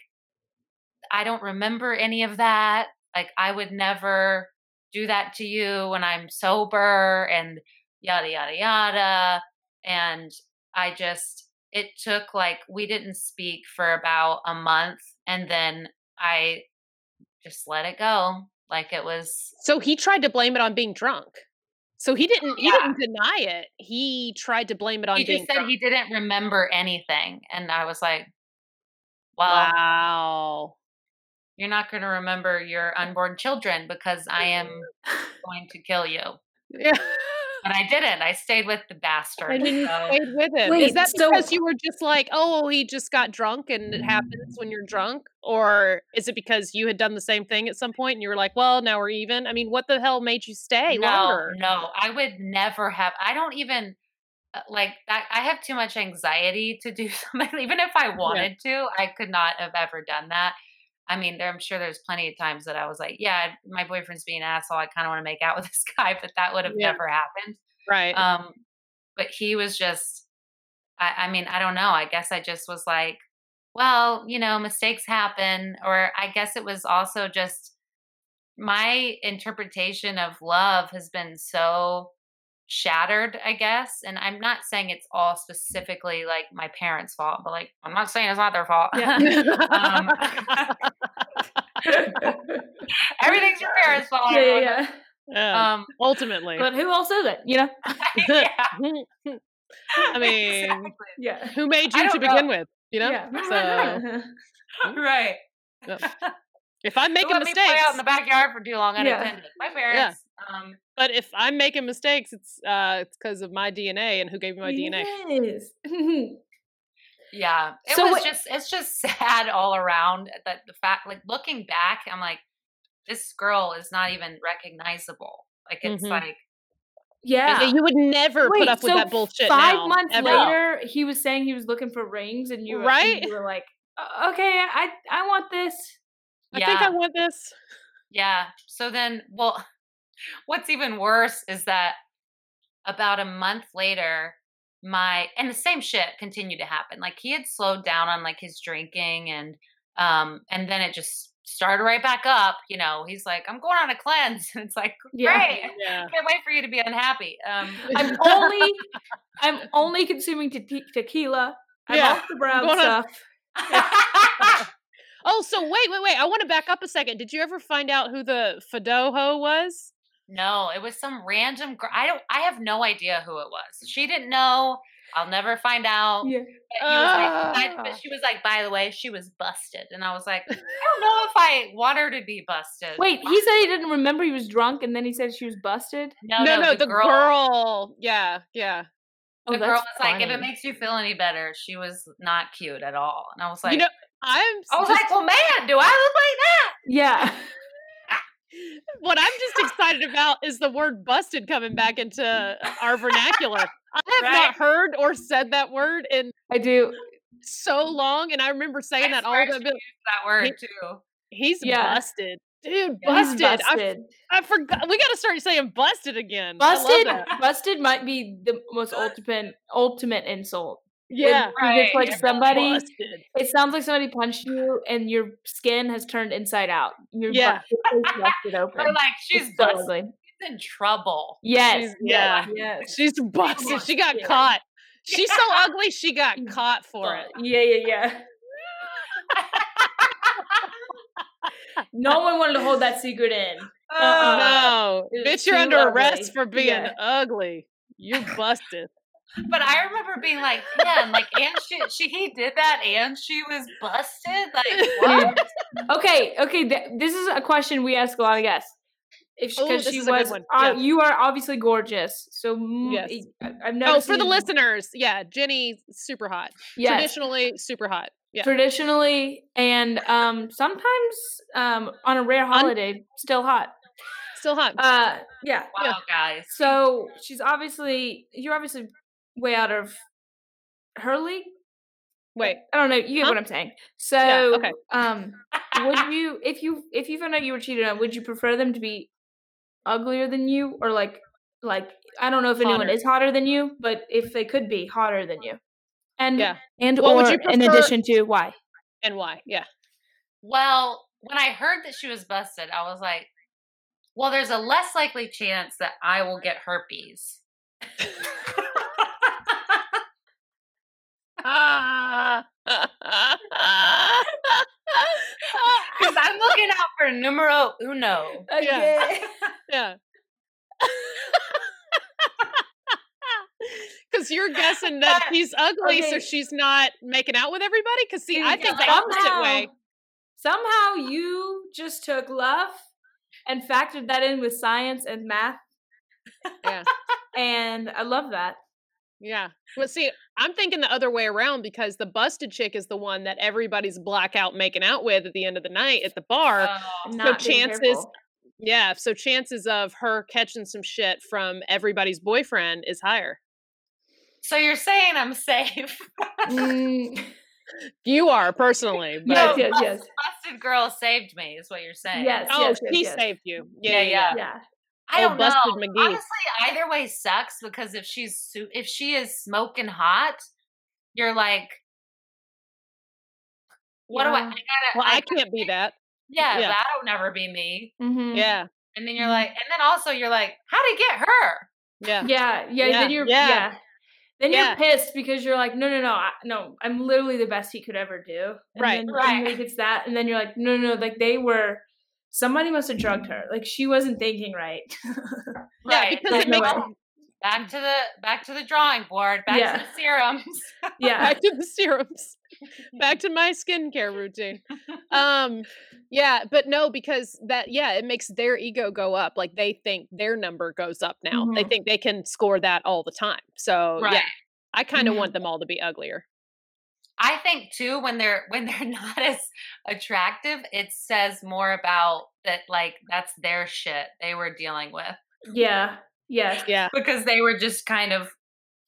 I don't remember any of that. Like I would never do that to you when I'm sober and yada yada yada and I just it took like we didn't speak for about a month and then I just let it go like it was So he tried to blame it on being drunk. So he didn't he didn't deny it. He tried to blame it on he being just said drunk. he didn't remember anything and I was like well Wow. you're not going to remember your unborn children because I am going to kill you Yeah. But I didn't I stayed with the bastard And then you so- stayed with him. Is that so- because you were just like, oh, he just got drunk and it happens when you're drunk? Or is it because you had done the same thing at some point and you were like, well, now we're even? I mean, what the hell made you stay no, longer? No, I would never have. I don't even uh, like that. I have too much anxiety to do something. Even if I wanted to, I could not have ever done that. I mean, there, I'm sure there's plenty of times that I was like, yeah, my boyfriend's being an asshole. I kind of want to make out with this guy, but that would have Yeah. never happened. Right. Um, but he was just, I, I mean, I don't know. I guess I just was like, well, you know, mistakes happen. Or I guess it was also just my interpretation of love has been so shattered, I guess. And I'm not saying it's all specifically like my parents' fault, but like, I'm not saying it's not their fault. um, Everything's your parents' fault. yeah, yeah, yeah. Yeah, Um, ultimately. But who else is it? You know? yeah, I mean, exactly. Yeah. who made you to don't begin with? You know? Yeah. So right. if I'm Don't making let me play mistakes, out in the backyard for too long Yeah. unattended. My parents. Um, but if I'm making mistakes, it's uh it's because of my DNA and who gave me my DNA. Yes. yeah, it So was what- just it's just sad all around. That the fact, like looking back, I'm like, this girl is not even recognizable. Like it's Mhm. like yeah. You would never Wait, put up with that bullshit. Five now, months ever. later, he was saying he was looking for rings, and you were, and Right? you were like, "Uh, "Okay, I I want this." I yeah, think I want this. yeah. So then, well, what's even worse is that about a month later, my and the same shit continued to happen. Like he had slowed down on like his drinking and um and then it just started right back up. You know, he's like, I'm going on a cleanse. And it's like, great. Yeah. Can't wait for you to be unhappy. Um I'm only I'm only consuming te- tequila. I'm Yeah. off the brown Going on- stuff. Oh, so wait, wait, wait. I want to back up a second. Did you ever find out who the Fadoho was? No, it was some random girl. I don't I have no idea who it was. She didn't know. I'll never find out. Yeah. But, he was like, "By- Ah. but she was like, by the way, she was busted. And I was like, I don't know if I want her to be busted. Wait, he said he didn't remember he was drunk, and then he said she was busted. no, no, no, no, the, the, girl, girl. Yeah, yeah. Oh, the girl that's was like, if it makes you feel any better, she was not cute at all. And I was like, you know, I'm. I was just- like, well, man, do I look like that? Yeah. what I'm just excited about is the word "busted" coming back into uh, our vernacular. I have Right. not heard or said that word in I do. so long, and I remember saying I that all the used that word too. He's Yeah. busted, dude. He's Busted. I, busted. I forgot. We got to start saying busted again. Busted. Busted might be the most ultimate ultimate insult. Yeah. Right, it's like somebody. It sounds like somebody punched you, and your skin has turned inside out. Your Yeah. bu- your face busted open. Or like, she's busted. She's in trouble. Yes. She's- yeah. Yes. She's busted. She got Yeah. caught. She's so ugly. She got caught for it. Yeah, yeah, yeah. no one wanted to hold that secret in. Oh, uh-uh. no, bitch, you're under ugly. arrest for being Yeah. ugly. You're busted. But I remember being like, man, like, and she, she, he did that, and she was busted. Like, what? Okay, okay. Th- this is a question we ask a lot of guests. If Ooh, this she is a good was, one. uh, Yeah. you are obviously gorgeous. So Yes. I- I've never. Oh, for the seen- listeners, yeah, Jenny, super hot. Yes. Traditionally, super hot. Yeah. traditionally and um sometimes um on a rare holiday still hot Still hot. uh yeah Wow, guys. so she's obviously you're obviously way out of her league Wait. i don't know you get Huh? what i'm saying so okay. um would you if you if you found out you were cheated on would you prefer them to be uglier than you or like like i don't know if anyone Hotter. is hotter than you but if they could be hotter than you and Yeah. and What or would you in addition to why And why? Yeah. Well, when I heard that she was busted, I was like, Well, there's a less likely chance that I will get herpes. Ah. Because I'm looking out for numero uno. Uh, yeah. yeah. Because you're guessing that he's ugly, so she's not making out with everybody. Because see, I think the Somehow- opposite way. Somehow you just took love and factored that in with science and math, Yeah, and I love that. Yeah. But see, I'm thinking the other way around because the busted chick is the one that everybody's blackout making out with at the end of the night at the bar. Not being chances- careful. Yeah, so chances of her catching some shit from everybody's boyfriend is higher. so you're saying I'm safe? Mm, You are personally, but yes, No, yes, yes, Busted girl saved me, is what you're saying. Yes. oh, yes, she yes. saved you. Yeah, Yeah, yeah. yeah. Yeah. I Oh, don't Busted know. McGee. Honestly, either way sucks because if she's su- if she is smoking hot, you're like, what do I? I gotta. Well, I gotta can't be that. Yeah, yeah. that'll never be me. Mm-hmm. Yeah, And then you're like, and then also you're like, how would he get her? yeah. Yeah, yeah, Yeah, Then you're yeah. yeah. Then Yeah. you're pissed because you're like, no, no, no, I, no. I'm literally the best he could ever do. And Right. then, Right. And like it's that, and then you're like, no, no, no. Like they were. Somebody must have drugged her. Like she wasn't thinking right. Yeah, Right. because it no makes. Back to the back to the drawing board. Back Yeah. to the serums. yeah. back to the serums. back to my skincare routine. Um, yeah, but no, because that yeah, it makes their ego go up. Like they think their number goes up now. They Mhm. think they can score that all the time. So right. yeah, I kind of Mhm. want them all to be uglier. I think too when they're when they're not as attractive, it says more about that like that's their shit they were dealing with Yeah. Yes. Yeah, because they were just kind of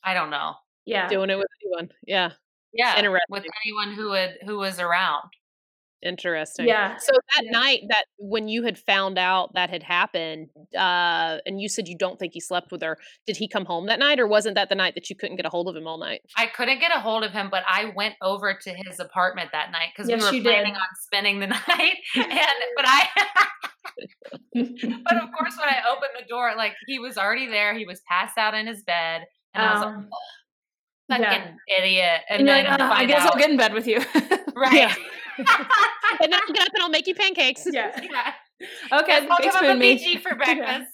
I don't know. Yeah. doing it with anyone. Yeah, Yeah. Interesting. With anyone who would who was around. Interesting. Yeah. So that Yeah. night that when you had found out that had happened, uh, and you said you don't think he slept with her, did he come home that night, or wasn't that the night that you couldn't get a hold of him all night? I couldn't get a hold of him, but I went over to his apartment that night because Yes, we were did. planning on spending the night. And but I but of course when I opened the door, like he was already there. He was passed out in his bed. And I was like, Um, fucking yeah. idiot. And, And you're then like, you "Uh, I guess out, I'll get in bed with you. right. And then I'll get up and I'll make you pancakes. yeah. yeah. Okay. I'll Thanks give for him a me. BG for breakfast.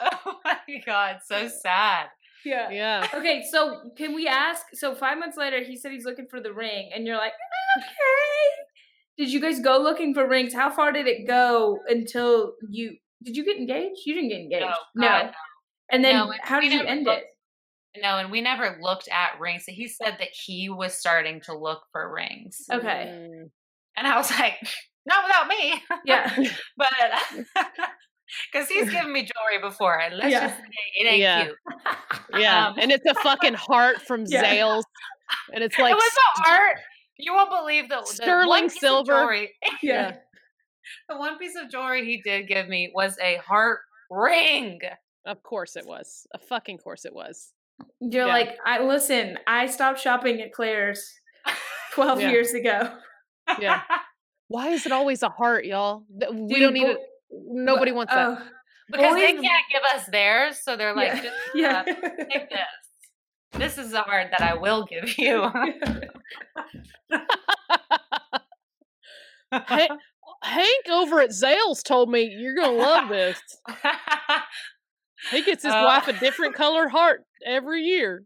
oh my god, so sad. Yeah. Yeah. Okay, so can we ask? So five months later, he said he's looking for the ring, and you're like, okay. Did you guys go looking for rings? How far did it go until you? Did you get engaged? You didn't get engaged. No, God, no. And then No, and how did you end looked- it? No, and we never looked at rings. He said that he was starting to look for rings. Okay. Mm. And I was like, not without me. Yeah. but because he's given me jewelry before, and let's Yeah. just say it ain't Yeah. cute. Yeah. Um, and it's a fucking heart from Yeah. Zales. And it's like it like was a heart. You won't believe the, the Sterling one piece of silver. jewelry- yeah. The one piece of jewelry he did give me was a heart ring. Of course it was. A fucking course it was. You're Yeah. like, I listen. I stopped shopping at Claire's twelve Yeah. years ago. Yeah. Why is it always a heart, y'all? Th- We Dude, don't need boy- it. Nobody wants that. Oh, because they can't give us theirs, so they're like, yeah. just yeah. take this. This is the heart that I will give you. Hey, Hank over at Zales told me you're gonna love this. He gets his Uh, wife a different colored heart every year.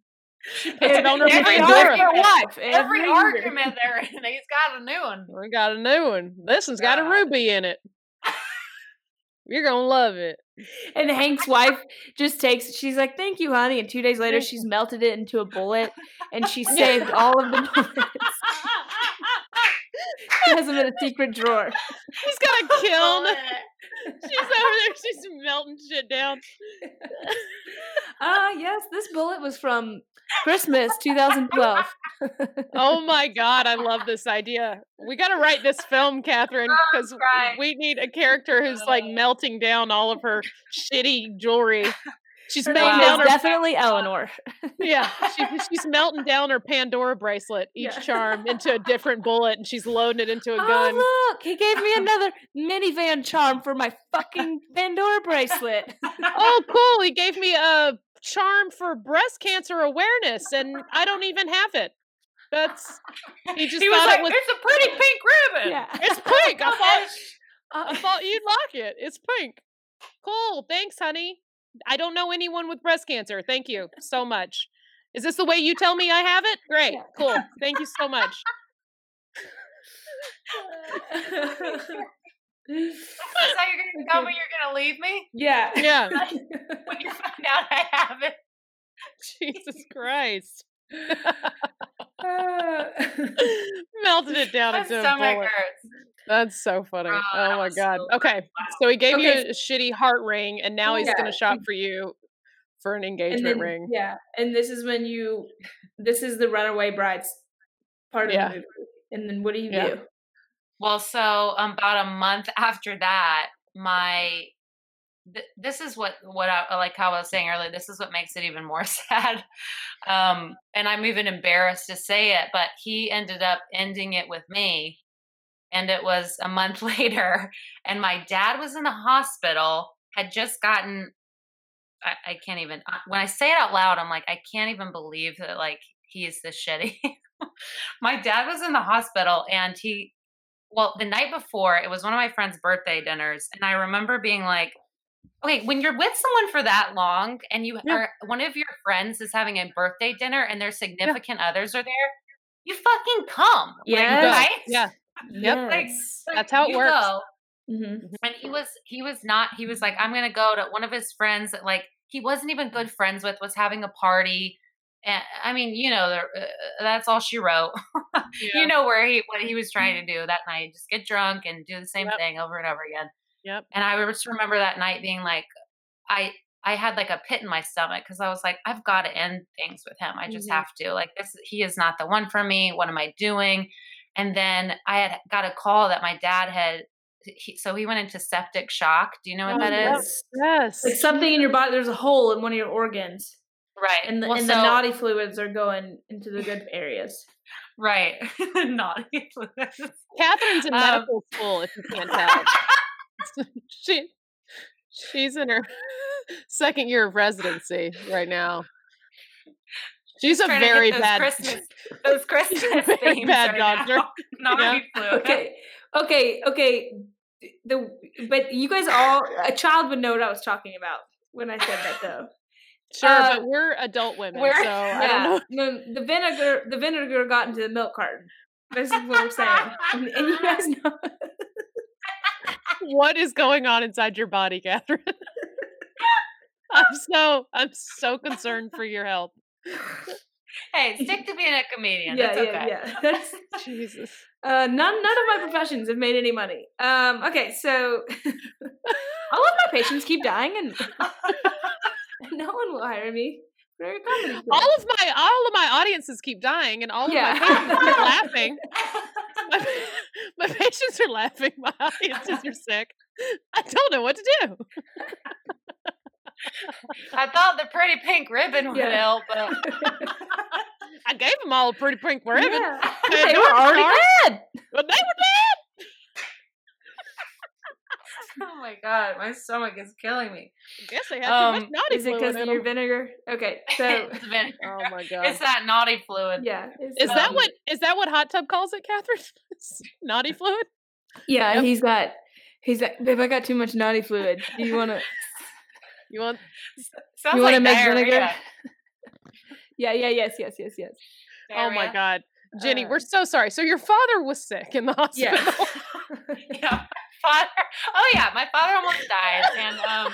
She puts it on her Every Pandora. argument- wife. Every year. argument there, and he's got a new one. We got a new one. This one's got a ruby in it. You're gonna love it. And Hank's wife just takes. She's like, "Thank you, honey." And two days later, she's melted it into a bullet, and she saved all of the bullets. She has them in a secret drawer. He's got a kiln. She's over there. She's melting shit down. Ah, yes, this bullet was from Christmas 2012. Oh my god, I love this idea. We got to write this film, Katherine, because crying. we need a character who's like Uh. melting down all of her shitty jewelry. She's melting name down her definitely Eleanor. yeah. She, she's melting down her Pandora bracelet, each Yeah. charm into a different bullet, and she's loading it into a oh, gun. Oh look, he gave me another minivan charm for my fucking Pandora bracelet. oh, cool! He gave me a charm for breast cancer awareness, and I don't even have it. That's he just he was thought like, it was. "It's a pretty pink ribbon." yeah. It's pink. I thought I thought you'd like it. It's pink. Cool. Thanks, honey. I don't know anyone with breast cancer. Thank you so much. Is this the way you tell me I have it? Great. Cool. Thank you so much. Is that how you're gonna tell me you're gonna leave me yeah. Yeah. when you find out I have it? Jesus Christ. Melted it down My into a stomach bullet. hurts. That's so funny. Oh, Oh my god. so Okay. So he gave you a shitty heart ring and now he's Yeah. gonna shop for you for an engagement then, ring. Yeah, and this is when you, this is the runaway brides part of Yeah. the movie. And then what do you Yeah. do? Well, so um, about a month after that, my th- this is what what I like how I was saying earlier. This is what makes it even more sad, um, and I'm even embarrassed to say it. But he ended up ending it with me, and it was a month later. And my dad was in the hospital, had just gotten. I, I can't even when I say it out loud, I'm like I can't even believe that like he is this shitty. my dad was in the hospital, and he well, the night before, it was one of my friend's birthday dinners, and I remember being like, "Okay, when you're with someone for that long, and you Yeah. are one of your friends is having a birthday dinner, and their significant others are there, you fucking come, like, right? Yeah. Yep. Like, like, That's how it works. go. hmm And he was he was not he was like I'm gonna go to one of his friends that like he wasn't even good friends with was having a party. And I mean, you know, uh, that's all she wrote. Yeah. you know where he what he was trying to do that night just get drunk and do the same Yep. thing over and over again Yep. and i just remember that night being like i i had like a pit in my stomach because i was like i've got to end things with him i just Mhm. have to like this he is not the one for me what am i doing and then i had got a call that my dad had he, so he went into septic shock do you know what Oh, that yep. is? Yes. Like something in your body, there's a hole in one of your organs, right and the, Well, and the naughty fluids are going into the good areas. right naughty fluids. Katherine's in Um, medical school, if you can't tell. she she's in her second year of residency right now. She's a Trying to hit very bad Christmas, those Christmas very bad right doctor. now. Naughty fluid. Okay, okay, okay. The but you guys all a child would know what I was talking about when I said that though. Sure, Uh, but we're adult women, we're- so I don't know. No, the vinegar the vinegar got into the milk carton. This is what we're saying, and, and you guys know. what is going on inside your body, Katherine. I'm so I'm so concerned for your health. Hey, stick to being a comedian. yeah, That's yeah, okay. yeah. That's Jesus. uh, none. None of my professions have made any money. Um. Okay, so all of my patients keep dying, and no one will hire me for a comedy. show. All of my all of my audiences keep dying, and all of Yeah. my patients are laughing. My, my patients are laughing. My audiences are sick. I don't know what to do. I thought the pretty pink ribbon would Yeah. help, but I gave them all a pretty pink ribbon, Yeah. They they were were already sorry. dead. but they were dead. oh my god, my stomach is killing me. I guess they had too much Um, naughty Is it because in of your 'em. vinegar? Okay, so it's, vinegar. Oh my god! it's that naughty fluid. yeah, it's, Is that um, what is that what hot tub calls it, Katherine? It's naughty fluid. Yeah, Yep. he's got. He's like, babe, I got too much naughty fluid. Do you want to? You want? Sounds you want to like make diarrhea. vinegar? yeah, yeah, yes, yes, yes, yes. Oh my god, Jenny, Uh, we're so sorry. So your father was sick in the hospital. Yeah, my father. Oh yeah, my father almost died, and um,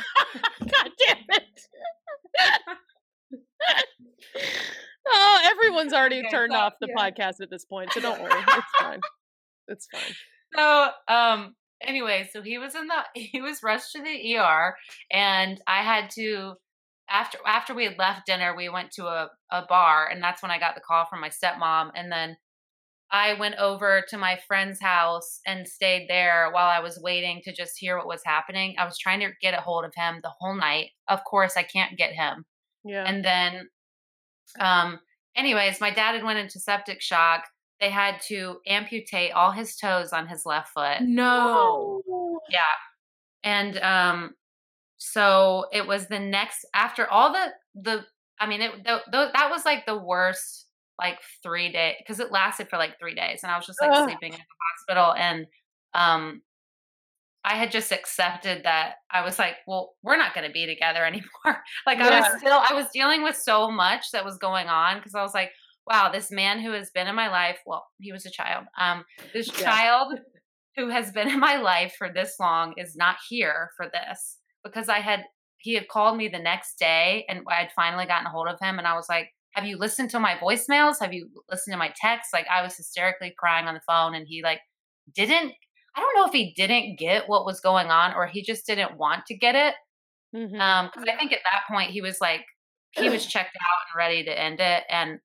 God damn it. oh, everyone's already Okay, turned so- off the yeah. podcast at this point, so don't worry. It's fine. It's fine. so um, anyway, so he was in the he was rushed to the ER, and I had to after after we had left dinner, we went to a a bar, and that's when I got the call from my stepmom, and then I went over to my friend's house and stayed there while I was waiting to just hear what was happening. I was trying to get a hold of him the whole night. Of course, I can't get him. Yeah. And then, um, anyways, my dad had went into septic shock. They had to amputate all his toes on his left foot. No. Yeah. And um so it was the next after all the the I mean it the, the, that was like the worst like 3 days cuz it lasted for like 3 days and I was just like Ugh. sleeping in the hospital and um I had just accepted that I was like, well, we're not going to be together anymore. like I was still I was dealing with so much that was going on cuz I was like, wow, this man who has been in my life, well, he was a child. Um this Yeah. child who has been in my life for this long is not here for this because I had he had called me the next day and I had finally gotten a hold of him and I was like, "Have you listened to my voicemails? Have you listened to my texts?" Like I was hysterically crying on the phone and he like didn't I don't know if he didn't get what was going on or he just didn't want to get it. Mhm. Um cuz I think at that point he was like he was checked out and ready to end it and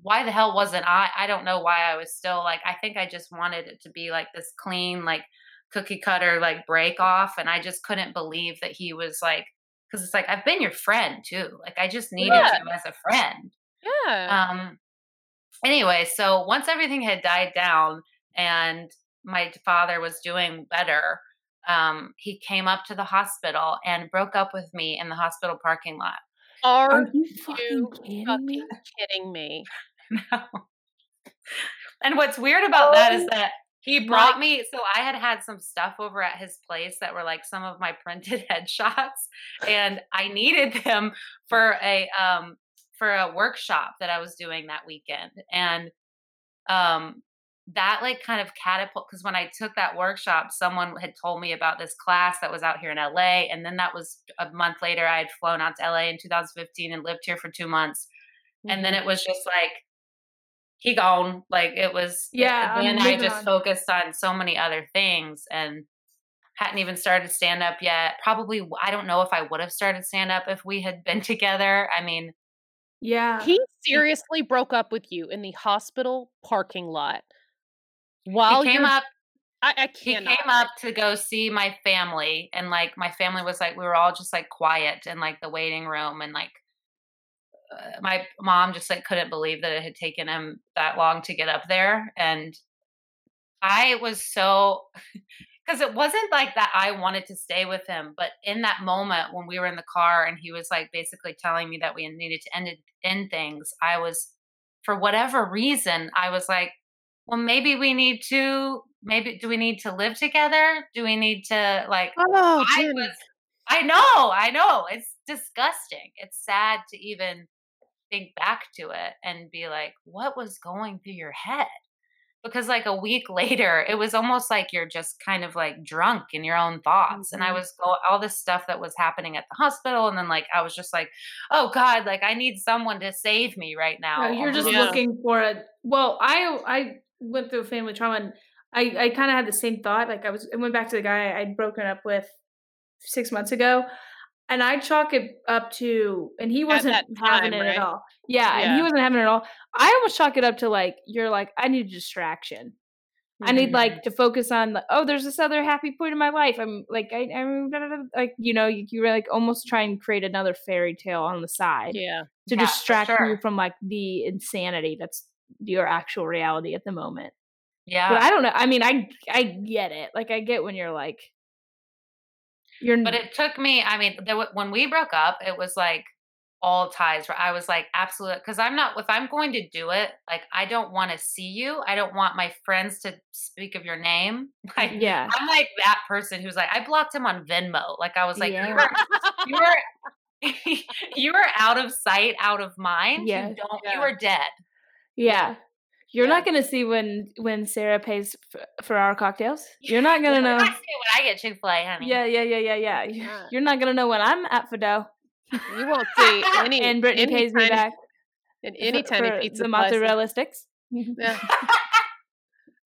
why the hell wasn't I? I don't know why I was still like, I think I just wanted it to be like this clean, like cookie cutter, like break off. And I just couldn't believe that he was like, because it's like, I've been your friend too. Like, I just needed Yeah. you as a friend. yeah. Um, anyway, so once everything had died down and my father was doing better, um, he came up to the hospital and broke up with me in the hospital parking lot. Are Are you you kidding fucking me? kidding me? No. And what's weird about that is Oh that he brought me. So I had had some stuff over at his place that were like some of my printed headshots, and I needed them for a um for a workshop that I was doing that weekend, and um that like kind of catapult because when I took that workshop, someone had told me about this class that was out here in LA, and then that was a month later. I had flown out to LA in 2015 and lived here for two months, and Mm-hmm. then it was just like he gone like it was Yeah, I'm then i just on. focused on so many other things and hadn't even started stand up yet probably i don't know if i would have started stand up if we had been together i mean Yeah. He seriously broke up with you in the hospital parking lot. While he came up I, I he cannot. came up to go see my family and like my family was like we were all just like quiet in like the waiting room and like uh, my mom just like couldn't believe that it had taken him that long to get up there and i was so because it wasn't like that i wanted to stay with him but in that moment when we were in the car and he was like basically telling me that we needed to end it, end things i was for whatever reason i was like well maybe we need to maybe do we need to live together do we need to like Oh, I was I know, I know. It's disgusting. It's sad to even think back to it and be like, what was going through your head? Because like a week later, it was almost like you're just kind of like drunk in your own thoughts. And I Mhm. was go all this stuff that was happening at the hospital, and then like I was just like, oh God, like I need someone to save me right now. No, you're just. Yeah. looking for a. Well, I I went through family trauma, and I I kind of had the same thought. Like I was, I went back to the guy I'd broken up with six months ago, and I chalk it up to, and he wasn't that having it right? at all. Yeah, and he wasn't having it at all. I almost chalk it up to like you're like I need a distraction. I need Mhm. like to focus on like oh there's this other happy point in my life. I'm like I I'm like you know you, you like almost try and create another fairy tale on the side Yeah. to Yeah, distract you from like the insanity that's your actual reality at the moment. Yeah. But I don't know. I mean, I I get it. Like I get when you're like you're But it took me, I mean, there, when we broke up, it was like all ties where I was like, absolute, because I'm not, if I'm going to do it, like, I don't want to see you. I don't want my friends to speak of your name. Like, yeah. I'm like that person who's like, I blocked him on Venmo. Like, I was like, Yeah. you were, you were, you were out of sight, out of mind. Yeah. You don't, Yeah. you were dead. Yeah. You're Yeah. not going to see when when Sarah pays f- for our cocktails. You're not going to know. see when I get Chick fil A, honey. Yeah, yeah, yeah, yeah, yeah. You're- Yeah. You're not going to know when I'm at Fado You won't see any and Brittany any pays me back in any for, tiny for pizza the mozzarella sticks. Yeah.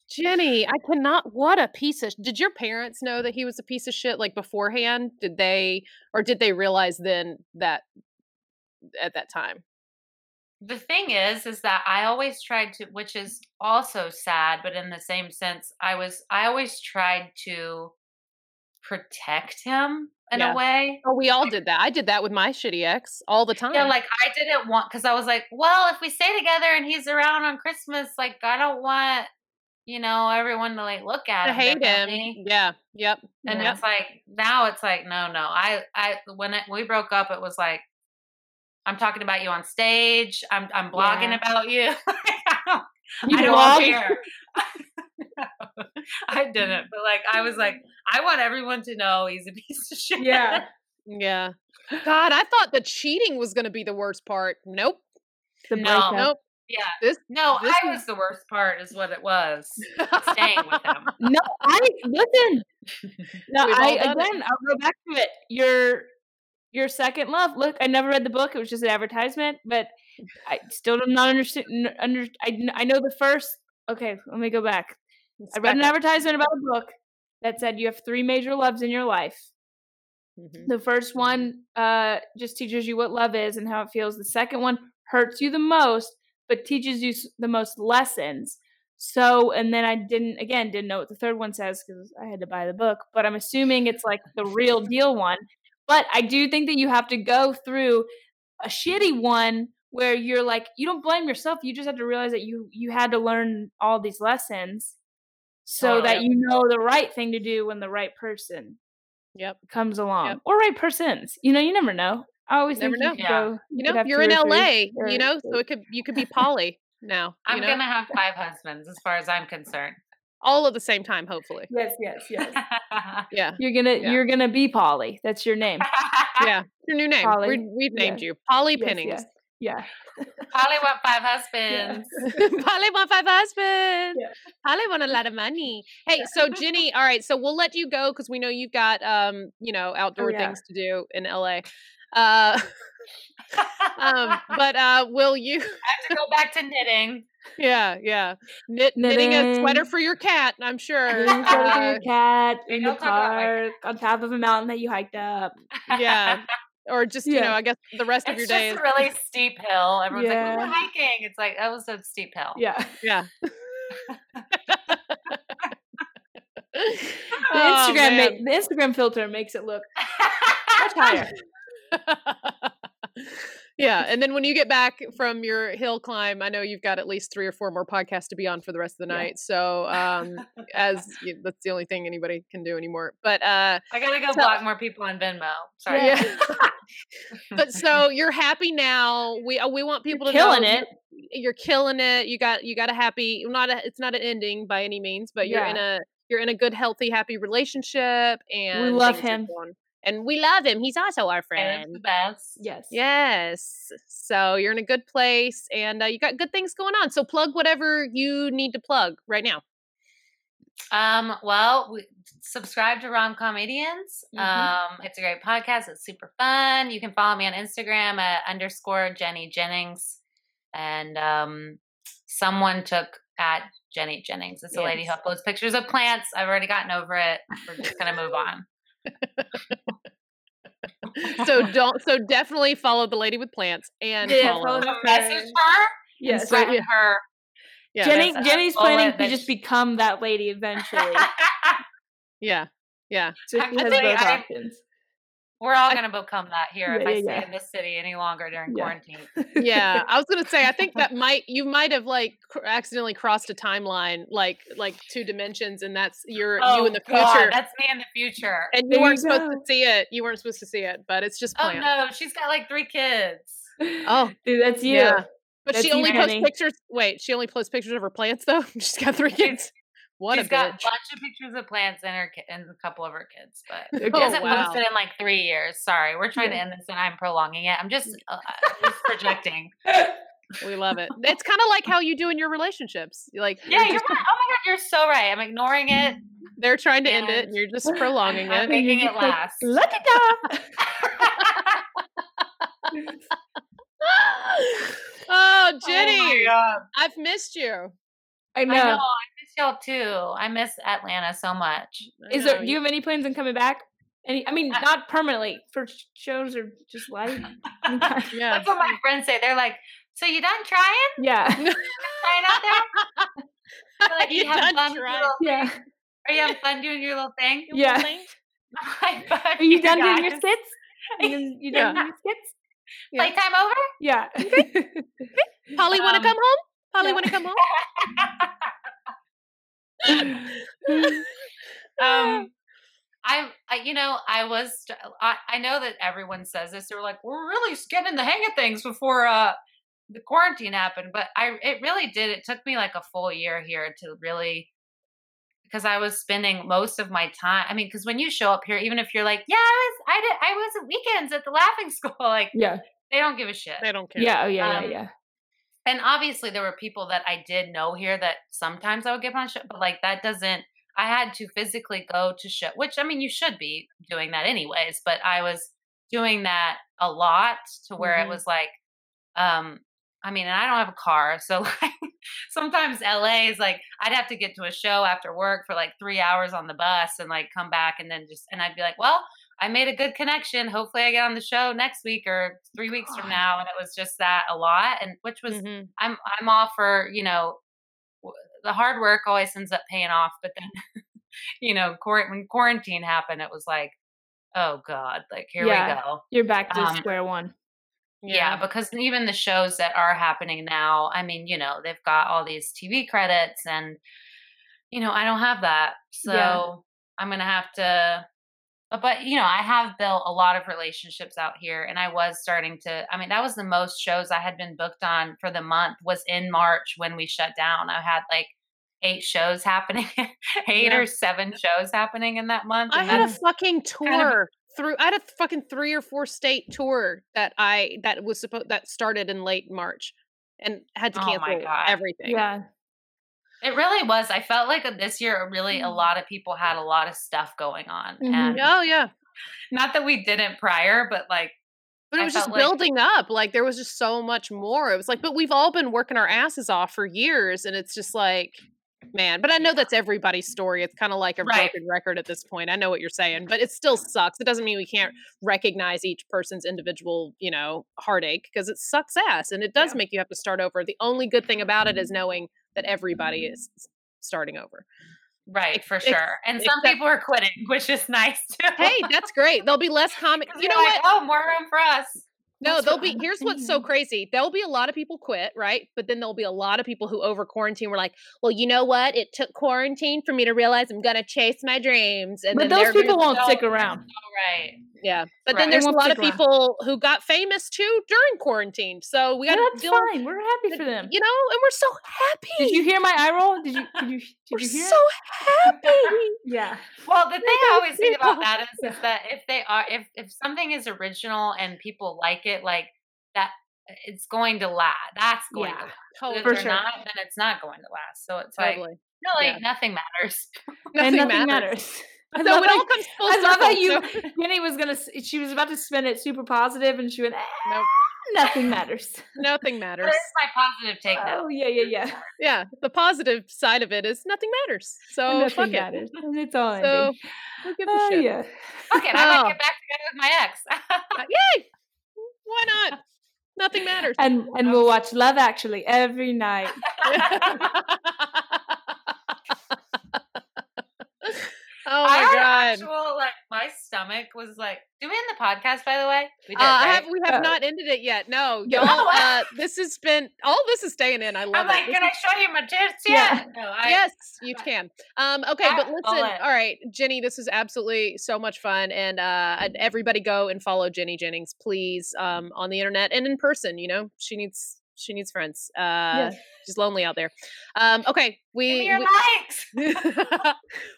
Jenny, I cannot. What a piece of. Did your parents know that he was a piece of shit like beforehand? Did they, or did they realize then that at that time? The thing is is that i always tried to which is also sad but in the same sense i was i always tried to protect him in Yeah. a way Oh, we all did that. I did that with my shitty ex all the time. yeah like i didn't want because i was like well if we stay together and he's around on christmas like i don't want you know everyone to like look at to him hate him. Yeah. Yep. and yep. it's like now it's like no no i i when it, we broke up it was like i'm talking about you on stage i'm i'm blogging Yeah. about you I don't, You I don't blog? care i didn't but like i was like i want everyone to know he's a piece of shit Yeah. Yeah. God, I thought the cheating was going to be the worst part. Nope. The No. Nope. yeah This. no This i is- was the worst part is what it was staying with him No, I listen. No, We've I all done it. again, I'll go back to it. Your your second love. Look, I never read the book. It was just an advertisement, but I still do not understand. Under, I I know the first. Okay, let me go back. I read an advertisement about a book that said you have three major loves in your life. Mhm. The first one uh, just teaches you what love is and how it feels. The second one hurts you the most, but teaches you the most lessons. So, and then I didn't, again, didn't know what the third one says because I had to buy the book, but I'm assuming it's like the real deal one. But I do think that you have to go through a shitty one where you're like, you don't blame yourself. You just have to realize that you you had to learn all these lessons so oh, that Totally. you know the right thing to do when the right person Yep. comes along or right persons. You know, you never know. I always Never think know. you Yeah. go. You could know, have you're in LA. You know, so it could you could be Polly now. i'm know? gonna have five husbands as far as i'm concerned all at the same time, hopefully. Yes, yes, yes. Yeah. You're gonna Yeah. you're gonna be Polly. That's your name. Yeah. Your new name. Polly. we we've named Yeah. you Polly Yes, Pinnings. yes. Yeah. Polly want five husbands. Polly want five husbands. Yeah. Polly want a lot of money. Hey, so Jenny, all right, so we'll let you go because we know you've got um, you know, outdoor Oh, yeah. things to do in LA. Uh um, but uh will you I have to go back to knitting. Yeah, yeah. Knit, knitting a sweater for your cat, I'm sure. Knitting a sweater for your cat in the don't talk about my park on top of a mountain that you hiked up. yeah. Or just, you know, I guess the rest of your just day is a really steep hill. Everyone's like, "Oh, we're hiking." It's like that was a steep hill. Yeah. yeah. The Oh, Instagram man. make, the Instagram filter makes it look much higher. yeah, and then when you get back from your hill climb, I know you've got at least three or four more podcasts to be on for the rest of the Yeah. night. So, um, as y- that's the only thing anybody can do anymore. But uh, I gotta go So- block more people on Venmo. Sorry. yeah. but so you're happy now. We uh, we want people to killing know it. You're, you're killing it. You got you got a happy. Not a. It's not an ending by any means, but you're in a you're in a good, healthy, happy relationship, and we love him. Going- and we love him. He's also our friend. it's the best. Yes. Yes. So you're in a good place and uh, you got good things going on. So plug whatever you need to plug right now. Um, well, we, subscribe to Rom Comedians. Mhm. Um, it's a great podcast. It's super fun. You can follow me on Instagram at underscore Jenny Jennings. And um, someone took at Jenny Jennings. It's a lady who Yes. uploads pictures of plants. I've already gotten over it. We're just gonna move on. So don't so definitely follow the lady with plants and Yeah, follow. follow her. message her. Yes. So- yeah. her. Yeah. Jenny Jenny's planning to just sh- become that lady eventually. Yeah. Yeah. So I she has think both I- options. We're all gonna become that here Yeah, if I yeah, stay yeah. in this city any longer during Yeah. quarantine. Yeah. I was gonna say I think that might you might have like cr- accidentally crossed a timeline like like two dimensions and that's your you oh in the future. Oh, God, that's me in the future. and you There weren't supposed to see it. You weren't supposed to see it, but it's just Oh no, she's got like three kids. Oh, Dude, that's you. Yeah. But That's she you, only posts Jenny. pictures. Wait, she only posts pictures of her plants though. She's got three kids. What she's a got a bunch of pictures of plants and her ki- and a couple of her kids, but she Oh, hasn't wow. posted in like three years. Sorry, we're trying to end this and I'm prolonging it. I'm just, uh, just projecting. We love it. It's kind of like how you do in your relationships. You're Like, Yeah, you're right. Oh my god, you're so right. I'm ignoring it. they're trying to end it, And you're just prolonging I'm it. making it like, last. Look at that. oh, Jenny, Oh. I've missed you. I I know. know. I miss y'all too. I miss Atlanta so much. I Is there? Do you have any plans on coming back? Any? I mean, I- not permanently for shows or just life. Yeah. That's what my friends say. They're like, So you done trying? Yeah. Trying out there? Like You you have fun. with your trying? little- Yeah. Are you having fun doing your little thing? Yeah. High five Are you you done doing your skits? You done, you done doing your skits? Yeah. Playtime over? Yeah. Polly, want to Um, come home? Polly, yeah. want to come home? um I, I you know i was I, I know that everyone says this they're like we're really getting the hang of things before uh the quarantine happened but i it really did it took me like a full year here to really because i was spending most of my time i mean because when you show up here even if you're like yeah i was i did i was at weekends at the Laughing Skull like yeah. they don't give a shit they don't care. Yeah. Oh, yeah. Um, Yeah. Yeah. And obviously there were people that I did know here that sometimes I would get on show, but like that doesn't. I had to physically go to show, which I mean you should be doing that anyways, but I was doing that a lot to where Mhm. it was like, um, I mean, and I don't have a car, so like sometimes LA is like I'd have to get to a show after work for like three hours on the bus and like come back and then just and I'd be like, well, I made a good connection. Hopefully, I get on the show next week or three weeks from now, and it was just that a lot, and which was Mhm. I'm I'm all for you know the hard work always ends up paying off, but then you know when quarantine happened, it was like, oh god, like here Yeah. we go. You're back to Um, square one. Yeah. because even the shows that are happening now, I mean, you know, they've got all these TV credits, and you know, I don't have that, so Yeah. I'm gonna have to. Uh, But you know, I have built a lot of relationships out here, and I was starting to. I mean, that was the most shows I had been booked on for the month was in March when we shut down. I had like eight shows happening, eight Yeah. or seven shows happening in that month. I had a that's- fucking kind of- tour through. I had a fucking three or four state tour that I that was supposed that started in late March, and had to Oh my cancel God. everything. Yeah. It really was. I felt like this year, really, a Mm. lot of people had a lot of stuff going on, Mhm. and Oh yeah. not that we didn't prior, but like, But it was just like- building up. Like there was just so much more. It was like, but we've all been working our asses off for years, and it's just like, man. But I know that's everybody's story. It's kind of like a Right. broken record at this point. I know what you're saying, but it still sucks. It doesn't mean we can't recognize each person's individual, you know, heartache because it sucks ass, and it does Yeah. make you have to start over. The only good thing about it is knowing that everybody mm-hmm. is starting over. right for sure. And some except- people are quitting, which is nice too. Hey, that's great. There'll be less comic. You know like, what? Oh, more room for us. No, there'll be. Here's what's so crazy. There'll be a lot of people quit, right? But then there'll be a lot of people who over quarantine were like, "Well, you know what? It took quarantine for me to realize I'm gonna chase my dreams." And But those people won't stick around. All right. Yeah. But Right. then there's a lot of people who got famous too during quarantine. So we got Yeah, to that's deal. fine. We're happy for them. You know, and we're so happy. Did you hear my eye roll? Did you? Did you? Did we're you hear? so happy. Yeah. Well, the thing I those always think about that is, is that if they are, if if something is original and people like it, like that, it's going to last. That's going Yeah. to last. But Totally. if For they're sure. not, then it's not going to last. So it's like Totally. really Yeah. nothing matters. Nothing nothing matters. matters. I So love it how- all comes full I love how you, so- Jenny was gonna. She was about to spin it super positive, and she went, "Ah, Nope. "Nothing matters." Nothing matters. There's my positive take now. Oh yeah, yeah, yeah. Yeah. The positive side of it is nothing matters. So nothing fuck it. matters. And it's all So ending. who gives a Oh shit? yeah. Fuck it, I might Oh. get back together with my ex. Uh, Yay! Why not? Nothing matters. And and we'll watch Love Actually every night. Oh my had god. actual like my stomach was like. Do we end the podcast by the way? We Uh, did, I right? have, we have Uh, not ended it yet. No, Yeah. y'all. Uh, this has been all. This is staying in. I love I'm it. like, This can I show you my tits Yeah. yet? No, I, yes, you can. Um, okay, but listen. bullet. All right, Jenny, this is absolutely so much fun, and uh, and everybody go and follow Jenny Jennings, please, um, on the internet and in person. You know, she needs she needs friends. Uh, Yes. she's lonely out there. Um, okay, Give me we your we, likes.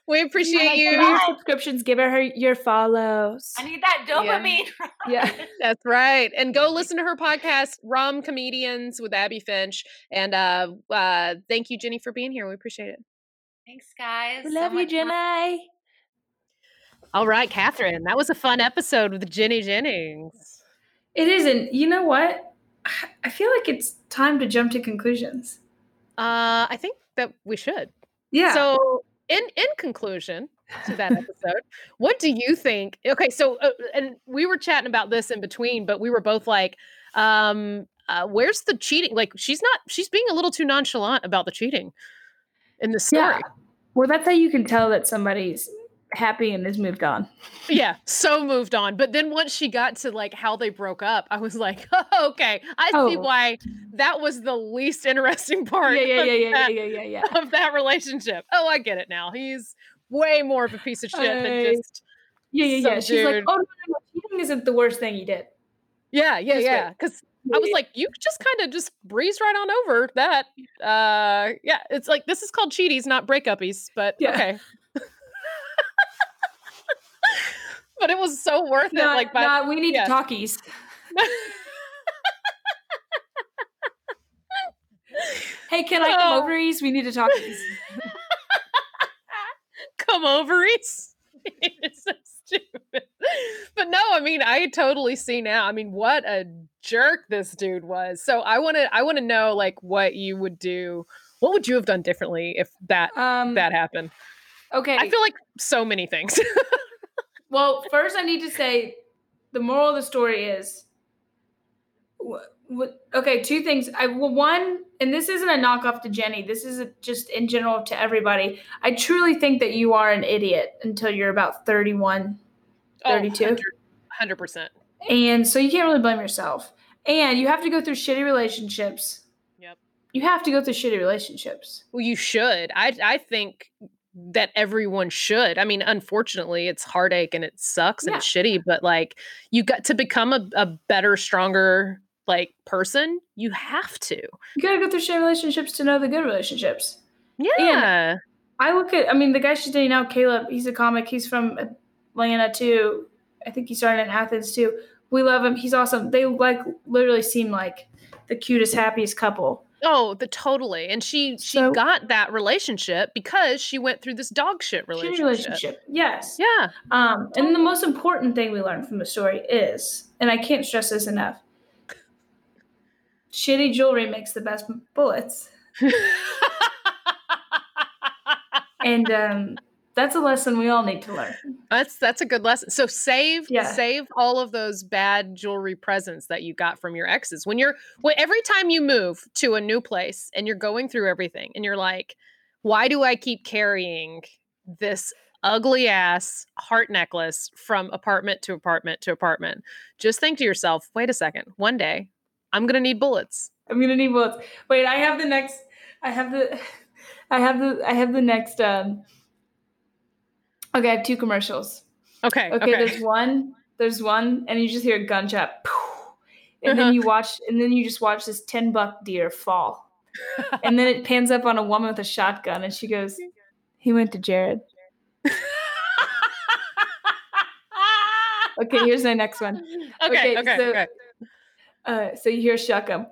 we appreciate Give you. her your subscriptions. Give her her your follows. I need that dopamine. Yeah. That's right. And go listen to her podcast, Rom-Comedians with Abby Finch. And uh, uh, thank you, Jenny, for being here. We appreciate it. Thanks, guys. We so love you, much fun. Jenny. All right, Katherine. That was a fun episode with Jenny Jennings. It isn't. You know what? I feel like it's time to jump to conclusions. Uh, I think that we should. Yeah. So, in in conclusion to that episode, what do you think? Okay, so uh, and we were chatting about this in between, but we were both like, um, uh, where's the cheating? Like she's not. She's being a little too nonchalant about the cheating in the story. Yeah. Well, that's how you can tell that somebody's happy and has moved on. Yeah, so moved on. But then once she got to like how they broke up, I was like, oh, okay, I see Oh. why that was the least interesting part. Yeah, yeah, yeah, yeah, yeah, that- yeah, yeah, yeah. Of that relationship. Oh, I get it now. He's way more of a piece of shit than just Yeah, yeah, yeah. She's like, oh no, no, no, cheating isn't the worst thing you did. yeah, yeah, Just yeah. Because I was like, you just kind of just breezed right on over that. Uh, yeah, it's like this is called cheaties, not breakupies. But Yeah. okay. but it was so worth it. Like, by, nah, we need yeah. talkies. Hey, can I come Oh. over? Ease? We need to talkies. come ovaries. it's so stupid. But no, I mean, I totally see now. I mean, what a jerk this dude was. So I want to, I want to know like what you would do. What would you have done differently if that Um, that happened? okay. I feel like so many things. Well, first I need to say the moral of the story is okay, two things. I well, one, and this isn't a knockoff to Jenny. This is a, just in general to everybody. I truly think that you are an idiot until you're about 31, 32. 100 percent. and so you can't really blame yourself. And you have to go through shitty relationships. Yep. You have to go through shitty relationships. Well, you should. I I think that everyone should. I mean, unfortunately, it's heartache and it sucks and it's shitty, but like you got to become a, a better, stronger like person, you have to. You gotta go through shitty relationships to know the good relationships. Yeah. I look at, I mean, the guy she's dating now, Caleb, he's a comic. He's from Atlanta too. I think he started in Athens too. We love him. He's awesome. They like literally seem like the cutest, happiest couple. Oh, the totally. And she she So- got that relationship because she went through this dog shit relationship. relationship. Yes. Yeah. Um, and the most important thing we learned from the story is, and I can't stress this enough, shitty jewelry makes the best bullets. And um, that's a lesson we all need to learn. That's that's a good lesson. So save Yeah. save all of those bad jewelry presents that you got from your exes. When you're when every time you move to a new place and you're going through everything and you're like, why do I keep carrying this ugly ass heart necklace from apartment to apartment to apartment? Just think to yourself, wait a second, one day I'm gonna need bullets. I'm gonna need bullets. Wait, I have the next. I have the. I have the. I have the next. Um. Okay, I have two commercials. Okay. Okay, Okay. there's one. There's one, and you just hear a gunshot, poof, and Uh-huh. then you watch, and then you just watch this ten buck deer fall, and then it pans up on a woman with a shotgun, and she goes, "He went to Jared." Okay, here's my next one. okay. Okay, Okay. so- okay. Uh, so you hear a shotgun,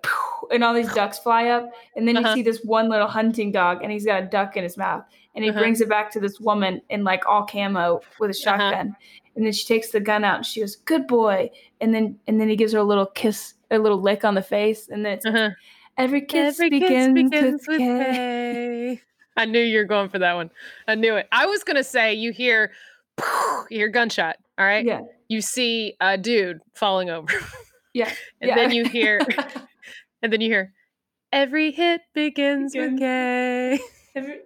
and all these ducks fly up, and then you Uh-huh. see this one little hunting dog, and he's got a duck in his mouth, and he Uh-huh. brings it back to this woman in like all camo with a shotgun, and then she takes the gun out, and she goes, "Good boy," and then and then he gives her a little kiss, a little lick on the face, and then it's Uh-huh. every kiss Every kiss begins, begins with with K. I knew you were going for that one. I knew it. I was gonna say you hear you hear gunshot. All right. Yeah, You see a dude falling over. yeah, and yeah. then you hear and then you hear every hit begins with K. Every-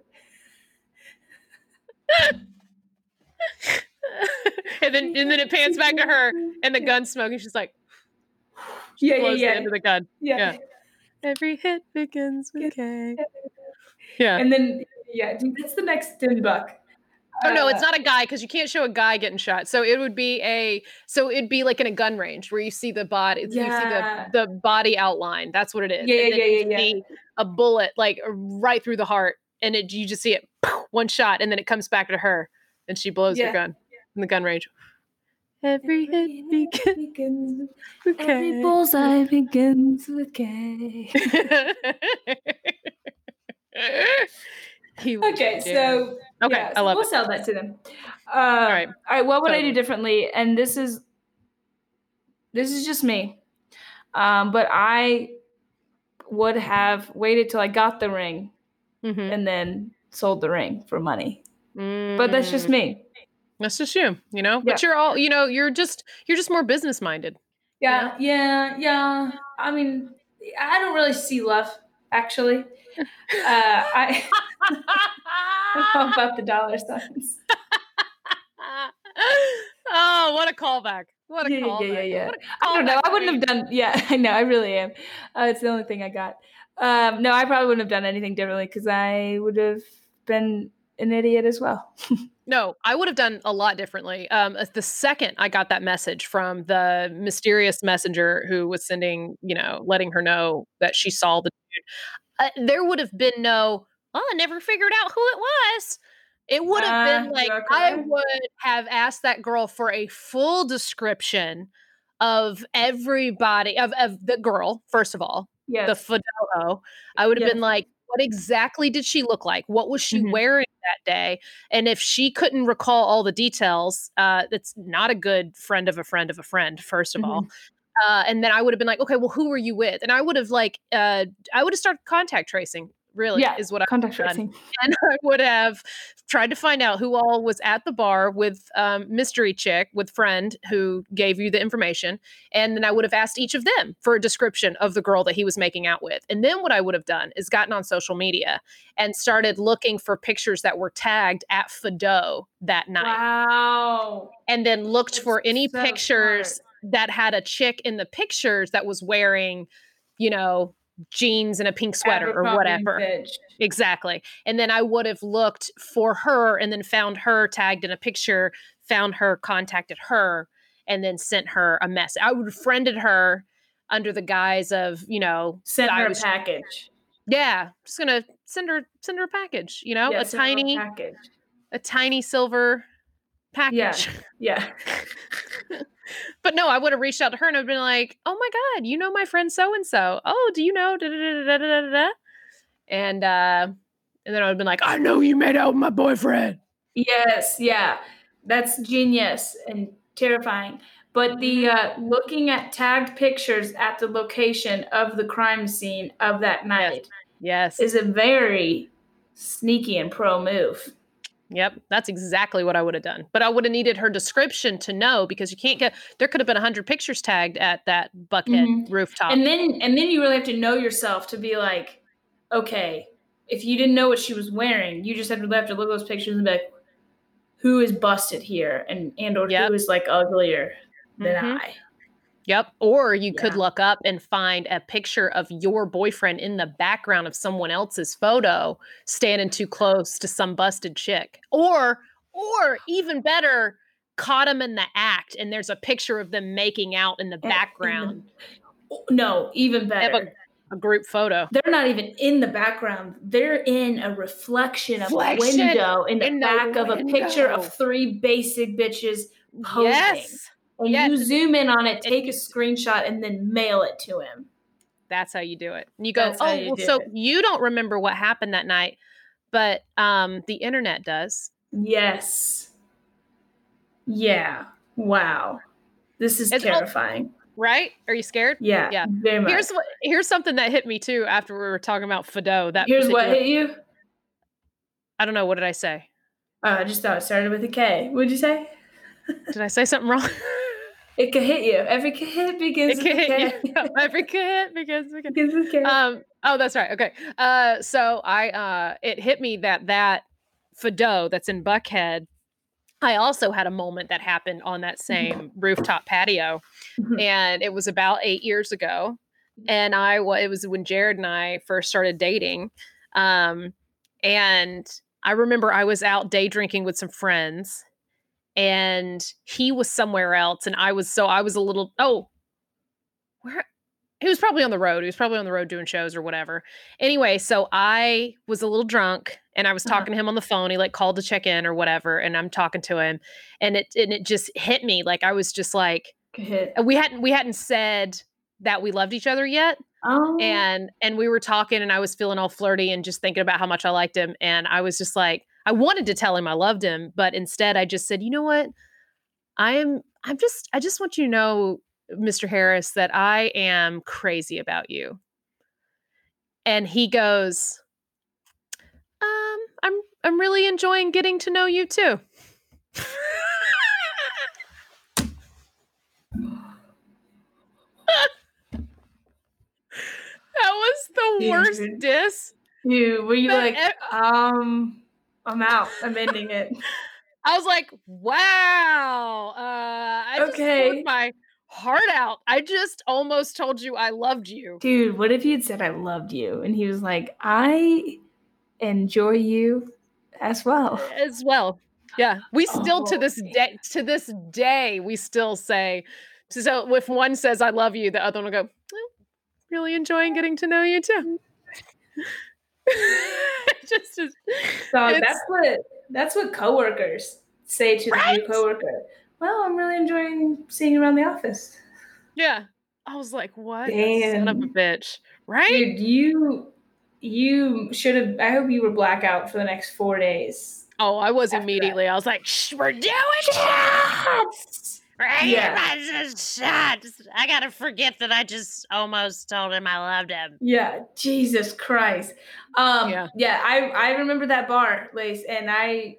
and then and then it pans back to her and the gun smoke and she's like yeah, yeah, blows the yeah, end of the gun. yeah. yeah. Every hit begins with Yeah. K. Yeah. And then yeah, dude, that's the next ten buck. Oh no, it's Uh, not a guy because you can't show a guy getting shot. So it would be a so it'd be like in a gun range where you see the body, you see the the body outline. That's what it is. Yeah, And yeah, then yeah, you yeah, A bullet like right through the heart, and it you just see it one shot, and then it comes back to her, and she blows Yeah. her gun in the gun range. Every hit begins begins with Every bullseye begins with K. Okay, so okay, yeah, I so love we'll it. sell that to them. Uh, all right. all right. What would I do differently? And this is this is just me, um, but I would have waited till I got the ring Mhm. and then sold the ring for money. But that's just me. That's just you, you know. But you're all, you know, you're just you're just more business minded. Yeah, yeah, yeah. I mean, I don't really see love actually. Uh, I I'm about the dollar signs. oh, what a callback. What a Yeah, yeah, callback. yeah, yeah. What a I don't know. I wouldn't have queen. done. Yeah, I know. I really am. Uh, it's the only thing I got. Um, no, I probably wouldn't have done anything differently because I would have been an idiot as well. No, I would have done a lot differently. Um, uh, the second I got that message from the mysterious messenger who was sending, you know, letting her know that she saw the dude, uh, there would have been no, oh, I never figured out who it was. It would have Ah, been like, are I would have asked that girl for a full description of everybody, of, of the girl, first of all, Yes. the Fedoro. I would have Yes. been like, what exactly did she look like? What was she Mhm. wearing that day? And if she couldn't recall all the details, uh, that's not a good friend of a friend of a friend, 1st of all. Mm-hmm. Uh, and then I would have been like, okay, well, who were you with? And I would have like, uh, I would have started contact tracing. Really, yeah, is what I contact done. tracing. and I would have tried to find out who all was at the bar with um, mystery chick with friend who gave you the information, and then I would have asked each of them for a description of the girl that he was making out with. And then what I would have done is gotten on social media and started looking for pictures that were tagged at Fado that night, Wow. and then looked That's for any so pictures that had a chick in the pictures that was wearing, you know. Jeans and a pink sweater or whatever. Fitch. Exactly. And then I would have looked for her and then found her tagged in a picture, found her, contacted her, and then sent her a message. I would have friended her under the guise of, you know, Sent I her a package. yeah, just gonna send her send her a package, you know, Yeah, a tiny package. a tiny silver package. Yeah. but no, I would have reached out to her and I've been like, "Oh my god, you know my friend so and so. Oh, do you know?" Da, da, da, da, da, da, da. And uh, and then I would have been like, "I know you made out with my boyfriend." Yes, yeah. That's genius and terrifying. But the Mm-hmm. uh, looking at tagged pictures at the location of the crime scene of that night Yes. is a very sneaky and pro move. Yep, that's exactly what I would have done. But I would have needed her description to know because you can't get. There could have been a hundred pictures tagged at that Buckhead Mhm. rooftop. And then and then you really have to know yourself to be like, okay, if you didn't know what she was wearing, you just have to have to look at those pictures and be like, who is busted here and and or Yep. who is like uglier than Mhm. I. Yep. Or you could look up and find a picture of your boyfriend in the background of someone else's photo standing too close to some busted chick. Or or even better, caught him in the act and there's a picture of them making out in the eh, the- background. no, even better. A group photo. they're not even in the background. They're in a reflection of a window in the in the back of a picture of three basic bitches posing. Yes. And Yes. you zoom in on it, take a screenshot, and then mail it to him. That's how you do it. And you go, That's oh, you well, so it." you don't remember what happened that night, but um, the internet does. Yes. Yeah. Wow. This is It's terrifying. Right? Are you scared? Yeah. Yeah. Very much. Here's what. Here's something that hit me too after we were talking about Fado. That Here's what hit you. I don't know. What did I say? Oh, I just thought it started with a K. What'd you say? Did I say something wrong? It could hit you. Every hit begins it with a can K. hit you. Every kid begins with a begins with K. um oh that's right okay uh so i uh it hit me that that fado that's in buckhead i also had a moment that happened on that same rooftop patio Mhm. and it was about eight years ago and i it was when jared and i first started dating um and i remember i was out day drinking with some friends and he was somewhere else and i was so i was a little oh where he was probably on the road. He was probably on the road doing shows or whatever. Anyway, so I was a little drunk and I was Uh-huh. talking to him on the phone. He like called to check in or whatever, and I'm talking to him, and it and it just hit me like I was just like we hadn't we hadn't said that we loved each other yet, Oh. and and we were talking, and I was feeling all flirty and just thinking about how much I liked him, and I was just like I wanted to tell him I loved him, but instead I just said, you know what, I'm I'm just I just want you to know Mr. Harris, that I am crazy about you. And he goes, um, I'm I'm really enjoying getting to know you too. That was the worst diss. Dude, were you like, um, I'm out. I'm ending it. I was like, wow. Uh, I just Okay. poured my heart out. I just almost told you I loved you. Dude, what if he had said I loved you? And he was like, I enjoy you as well. as well. Yeah, we still to Oh, this day to this day we still say so. If one says "I love you," the other one will go, well, "Really enjoying getting to know you too." just, just So that's what that's what coworkers say to the new coworker. Well, I'm really enjoying seeing you around the office. yeah. I was like, "What son of a bitch!" Right? Dude, you you should have I hope you were blackout for the next four days. oh, I was after that. immediately. I was like, Shh, "We're doing shots, right? Yeah. I just shot. I gotta forget that I just almost told him I loved him. Yeah, Jesus Christ. Um Yeah. yeah, I I remember that bar, Lace, and I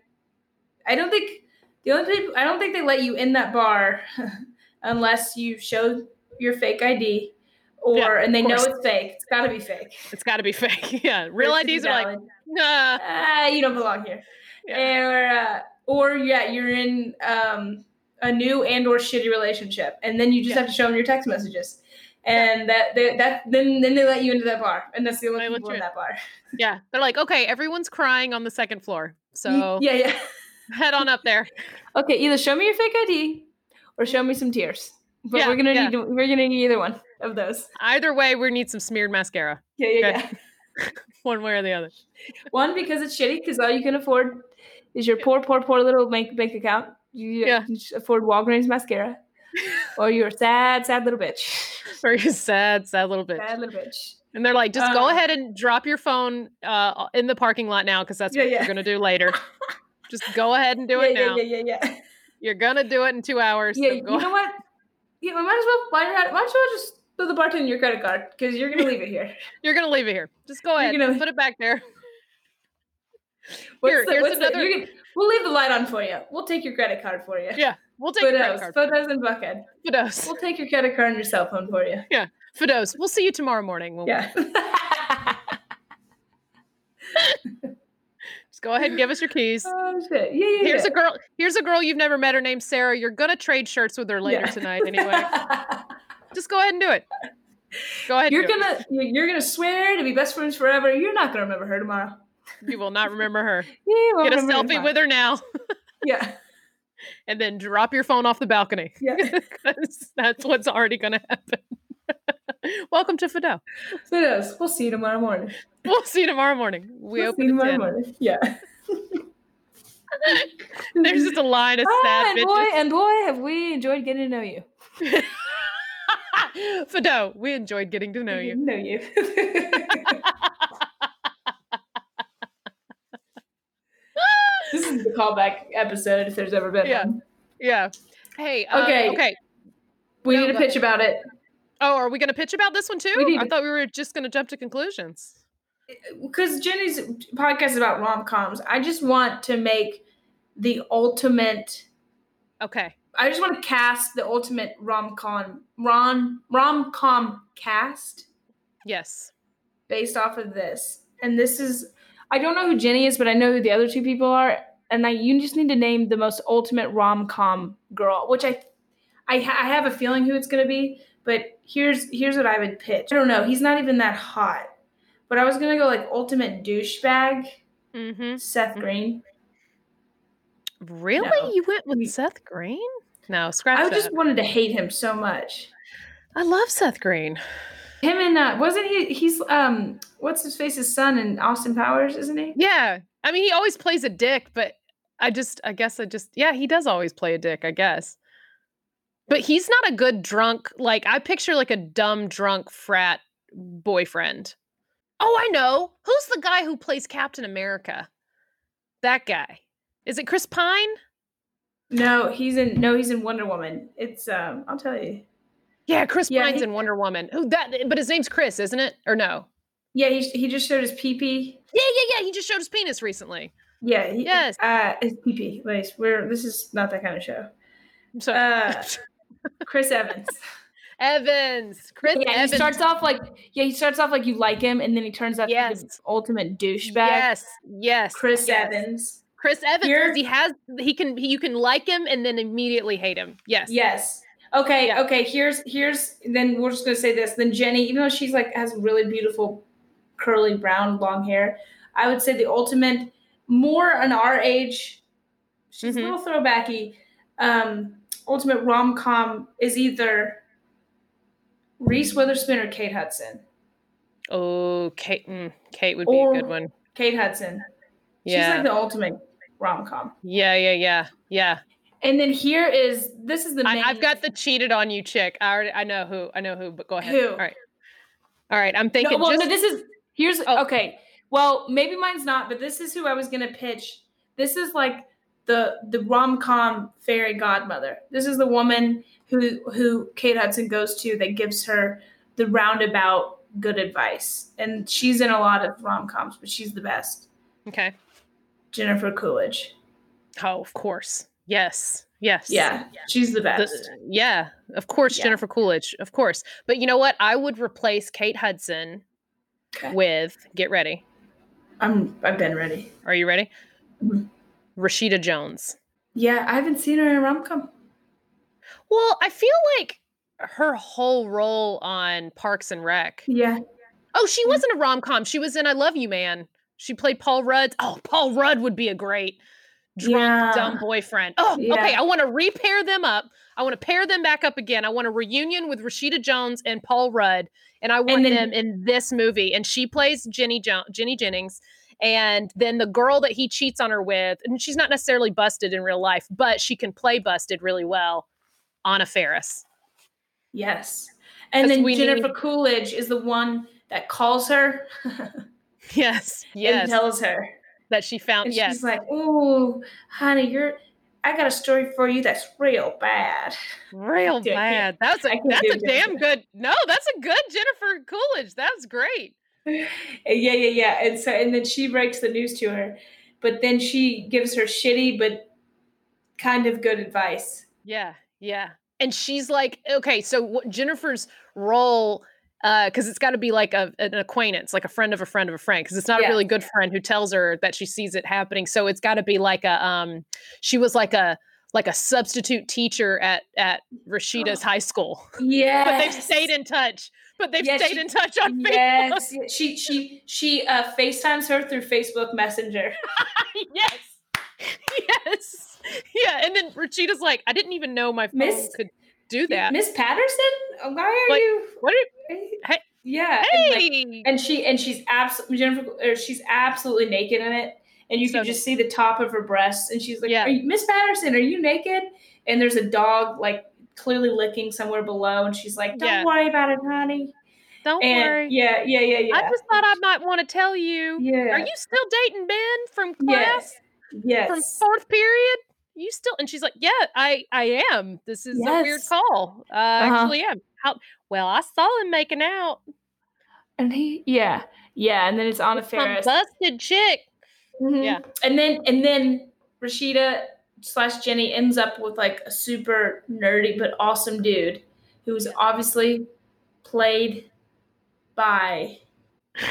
I don't think the only people I don't think they let you in that bar unless you show your fake ID or Yeah, and they of know it's fake. It's gotta be fake. It's got to be fake. yeah, real it to be IDs are like, valid. nah. ah, you don't belong here. Yeah. Or uh, or yeah, you're in um a new and or shitty relationship, and then you just Yeah. have to show them your text messages. And that they, that then then they let you into that bar, and that's the only people in. that bar. Yeah, they're like, okay, everyone's crying on the second floor, so yeah, yeah. head on up there. Okay, either show me your fake ID or show me some tears. But Yeah, we're gonna yeah. need we're gonna need either one of those. Either way, we need some smeared mascara, Yeah, yeah, Okay. yeah. one way or the other. One because it's shitty because all you can afford is your poor, poor, poor little bank bank account. You Yeah. afford Walgreens mascara, or you're a sad, sad little bitch. Very sad, sad little bitch. Sad little bitch. And they're like, just go Uh, ahead and drop your phone uh, in the parking lot now, because that's Yeah, what yeah. you're gonna do later. just go ahead and do yeah, it now. yeah, yeah, yeah, yeah. You're gonna do it in two hours. Yeah, so you know what? Yeah, we might as well. Why not? Why don't just put the bartender your credit card because you're gonna leave it here. You're gonna leave it here. Just go You're ahead. gonna- Put it back there. What's Here, the- here's the- another- you're gonna- we'll leave the light on for you. We'll take your credit card for you. Yeah, we'll take Photos, card. photos and bucket. Fados. We'll take your credit card and your cell phone for you. Yeah. Fados. We'll see you tomorrow morning. We'll, Yeah. Just go ahead and give us your keys. oh shit. Yeah, yeah. Here's yeah. a girl. Here's a girl you've never met. Her name's Sarah. You're gonna trade shirts with her later Yeah. tonight anyway. Just go ahead and do it. Go ahead. You're gonna you're you're gonna swear to be best friends forever. You're not gonna remember her tomorrow. You will not remember her. Yeah, you won't Get a selfie with her now, Yeah. and then drop your phone off the balcony. Yeah. that's what's already gonna happen. Welcome to Fado. Knows? We'll see you tomorrow morning. We'll see you tomorrow morning. We we'll see you tomorrow 10. morning. Yeah. There's just a line of ah, sad and boy, and boy, have we enjoyed getting to know you. Fado, we enjoyed getting to know you. Know you. This is the callback episode if there's ever been Yeah. one. Yeah. Hey. um, Okay. Okay. We No, need to pitch about it Oh, are we going to pitch about this one too? We need I thought we were just going to jump to conclusions. because Jenny's podcast is about rom coms. I just want to make the ultimate. Okay. I just want to cast the ultimate rom com rom rom com cast Yes. based off of this. And this is I don't know who Jenny is, but I know who the other two people are. And I you just need to name the most ultimate rom com girl, which I I, ha- I have a feeling who it's gonna be. But here's here's what I would pitch. I don't know. He's not even that hot, but I was gonna go like ultimate douchebag Mm-hmm. Seth Mhm. Green. Really? No. You went with Seth Green? No, scratch I that. just wanted to hate him so much. I love Seth Green. Him and uh, wasn't he? He's um, what's his face's son in Austin Powers, isn't he? Yeah. I mean, he always plays a dick, but I just, I guess I just, yeah, he does always play a dick, I guess. But he's not a good drunk. Like, I picture like a dumb drunk frat boyfriend. Oh, I know. Who's the guy who plays Captain America? That guy. Is it Chris Pine? No, he's in. No, he's in Wonder Woman. It's um, I'll tell you. Yeah, Chris Yeah, Pine's he- in Wonder Woman. Who that? But his name's Chris, isn't it? Or no? Yeah, he he just showed his PP. Yeah, yeah, yeah. He just showed his penis recently. Yeah. He, Yes. Uh, his PP. Like, we're this is not that kind of show. So Uh, Chris Evans. Evans. Chris yeah, Evans. he starts off like yeah, he starts off like you like him, and then he turns out to be Yes. the ultimate douchebag. Yes, yes. Chris yes. Evans. Chris Evans. Here- he has. He can. He, you can like him and then immediately hate him. Yes. Yes. Okay. Yeah. Okay. Here's here's then we're just gonna say this. Then Jenny, even though she's like has really beautiful curly brown long hair, I would say the ultimate more on our age. She's Mhm. a little throwbacky. Um, ultimate rom com is either Reese Witherspoon or Kate Hudson. Oh, Kate. mm, Kate would be a good one. Kate Hudson. Yeah. She's like the ultimate rom com. yeah. Yeah. Yeah. Yeah. And then here is this is the I, main, I've got the cheated on you chick. I already. I know who. I know who. But go ahead. Who? All right. All right. I'm no, thinking. well, just, no, this is here's Oh. okay. Well, maybe mine's not, but this is who I was gonna pitch. This is like the the rom com fairy godmother. This is the woman who who Kate Hudson goes to that gives her the roundabout good advice, and she's in a lot of rom coms, but she's the best. okay. Jennifer Coolidge. Oh, of course. Yes. Yes. Yeah, she's the The- best. yeah, of course, Yeah. Jennifer Coolidge, of course. But you know what? I would replace Kate Hudson Okay. with. Get ready. I'm I've been ready. Are you ready? Mhm. Rashida Jones. Yeah, I haven't seen her in a rom com. Well, I feel like her whole role on Parks and Rec. Yeah, Oh, she wasn't a rom com. She was in I Love You Man. She played Paul Rudd. Oh, Paul Rudd would be a great drunk, Yeah. dumb boyfriend. Oh, okay. I want to repair them up. I want to pair them back up again. I want a reunion with Rashida Jones and Paul Rudd, and I want then- them in this movie. And she plays Jenny jo- Jenny Jennings. And then the girl that he cheats on her with, and she's not necessarily busted in real life, but she can play busted really well. Anna Faris. Yes. And then Jennifer need- Coolidge is the one that calls her Yes. and Yes. tells her. That she found. And yes. she's like, "Ooh, honey, you're I got a story for you that's real bad." Real bad. That's a that's a damn good. No, that's a good Jennifer Coolidge. That's great. yeah, yeah, yeah. And so and then she breaks the news to her, but then she gives her shitty but kind of good advice. Yeah, yeah. And she's like, okay, so what Jennifer's role, because it's got to be like a, an acquaintance, like a friend of a friend of a friend, because it's not Yeah. a really good friend who tells her that she sees it happening. So it's got to be like a, um, she was like a like a substitute teacher at at Rashida's high school, Yeah. but they've stayed in touch. But they've Yeah, stayed she- in touch on Facebook. Yes, she she she uh, FaceTimes her through Facebook Messenger. yes. Yes. Yeah. And then Rashida's like, I didn't even know my phone Miss- could do that. Miss Patterson, oh, why are Like, you? what are Hey- Yeah. and, like, and she and she's absolutely Jennifer. She's absolutely naked in it, and you So can just see the top of her breasts. And she's like, Yeah. You, Miss Patterson, are you naked?" And there's a dog like clearly licking somewhere below, and she's like, "Don't Yeah. worry about it, honey." Don't And worry. yeah, yeah, yeah, yeah. I just thought I might want to tell you. yeah. Are you still dating Ben from class? Yes. Yes. From fourth period? You still and she's like, Yeah, I I am. This is a weird call. Uh, I Uh-huh. actually am. How well I saw him making out. and he, yeah, yeah, and then it's Anna Faris. busted chick. Mhm. Yeah. And then and then Rashida slash Jenny ends up with like a super nerdy but awesome dude who's obviously played by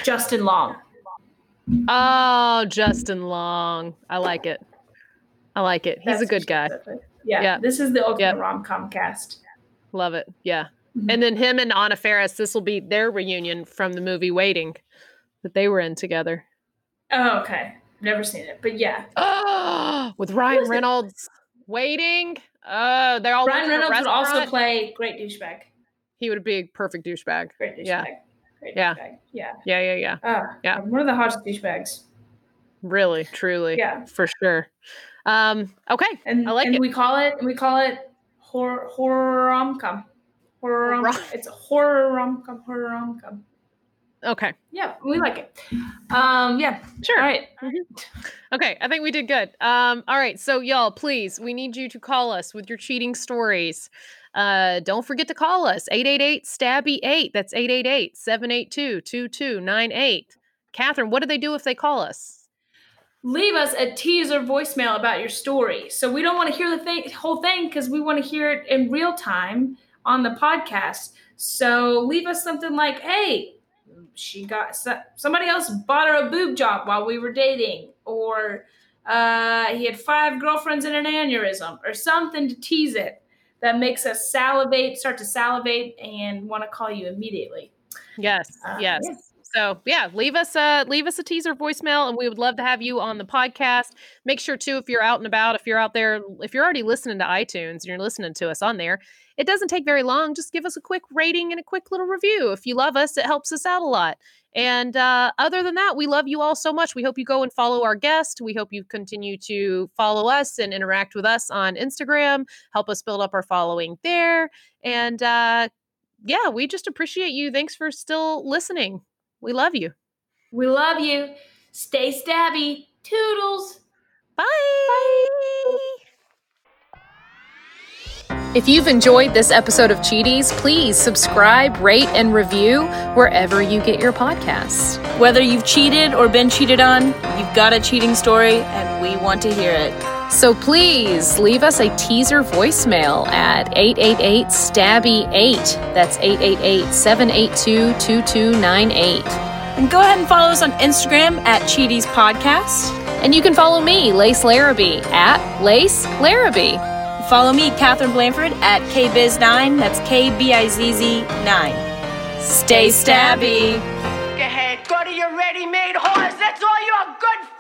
Justin Long. Oh, Justin Long. I like it. I like it. He's That's a good guy. Yeah, Yeah. This is the ultimate Yeah. rom com cast. Love it. Yeah. Mhm. And then him and Anna Faris, this will be their reunion from the movie Waiting that they were in together. Oh, okay. Never seen it, but yeah. Oh, with Ryan is it? Reynolds waiting. Oh, they're all Ryan Reynolds would also play great douchebag. He would be a perfect douchebag. Great douchebag. Yeah. Great Yeah. douchebag. Yeah. Yeah, yeah, yeah. Ah, Yeah. One of the hottest douchebags. Really, truly. Yeah. For sure. Um, okay. And I like and it. we call it we call it horror horror rom com. Horror rom It's horror rom com. Horror rom com. Okay. Yeah, we like it. Um, yeah. Sure. All right. Okay, I think we did good. Um, all right, so y'all, please, we need you to call us with your cheating stories. Uh, don't forget to call us 888 stabby 8. That's 888 782 2298. Katherine, what do they do if they call us? Leave us a teaser voicemail about your story. So we don't want to hear the thing, whole thing because we want to hear it in real time on the podcast. So leave us something like, "Hey, she got somebody else bought her a boob job while we were dating," or uh, he had five girlfriends and an aneurysm, or something to tease it that makes us salivate, start to salivate, and want to call you immediately. Yes, Uh, yes. yeah. So yeah, leave us a leave us a teaser voicemail, and we would love to have you on the podcast. Make sure too, if you're out and about, if you're out there, if you're already listening to iTunes and you're listening to us on there, it doesn't take very long. Just give us a quick rating and a quick little review. If you love us, it helps us out a lot. And uh, other than that, we love you all so much. We hope you go and follow our guest. We hope you continue to follow us and interact with us on Instagram. Help us build up our following there. And uh, yeah, we just appreciate you. Thanks for still listening. We love you. We love you. Stay stabby. Toodles. Bye. If you've enjoyed this episode of Cheaties, please subscribe, rate, and review wherever you get your podcasts. Whether you've cheated or been cheated on, you've got a cheating story and we want to hear it. So please leave us a teaser voicemail at 888 Stabby 8. That's 888 782 2298. And go ahead and follow us on Instagram at Cheaties Podcast. And you can follow me, Lace Larrabee, at Lace Larrabee. Follow me, Katherine Blanford, at KBiz9. That's K B I Z Z 9. Stay stabby. Go ahead, go to your ready-made horse. That's all you're good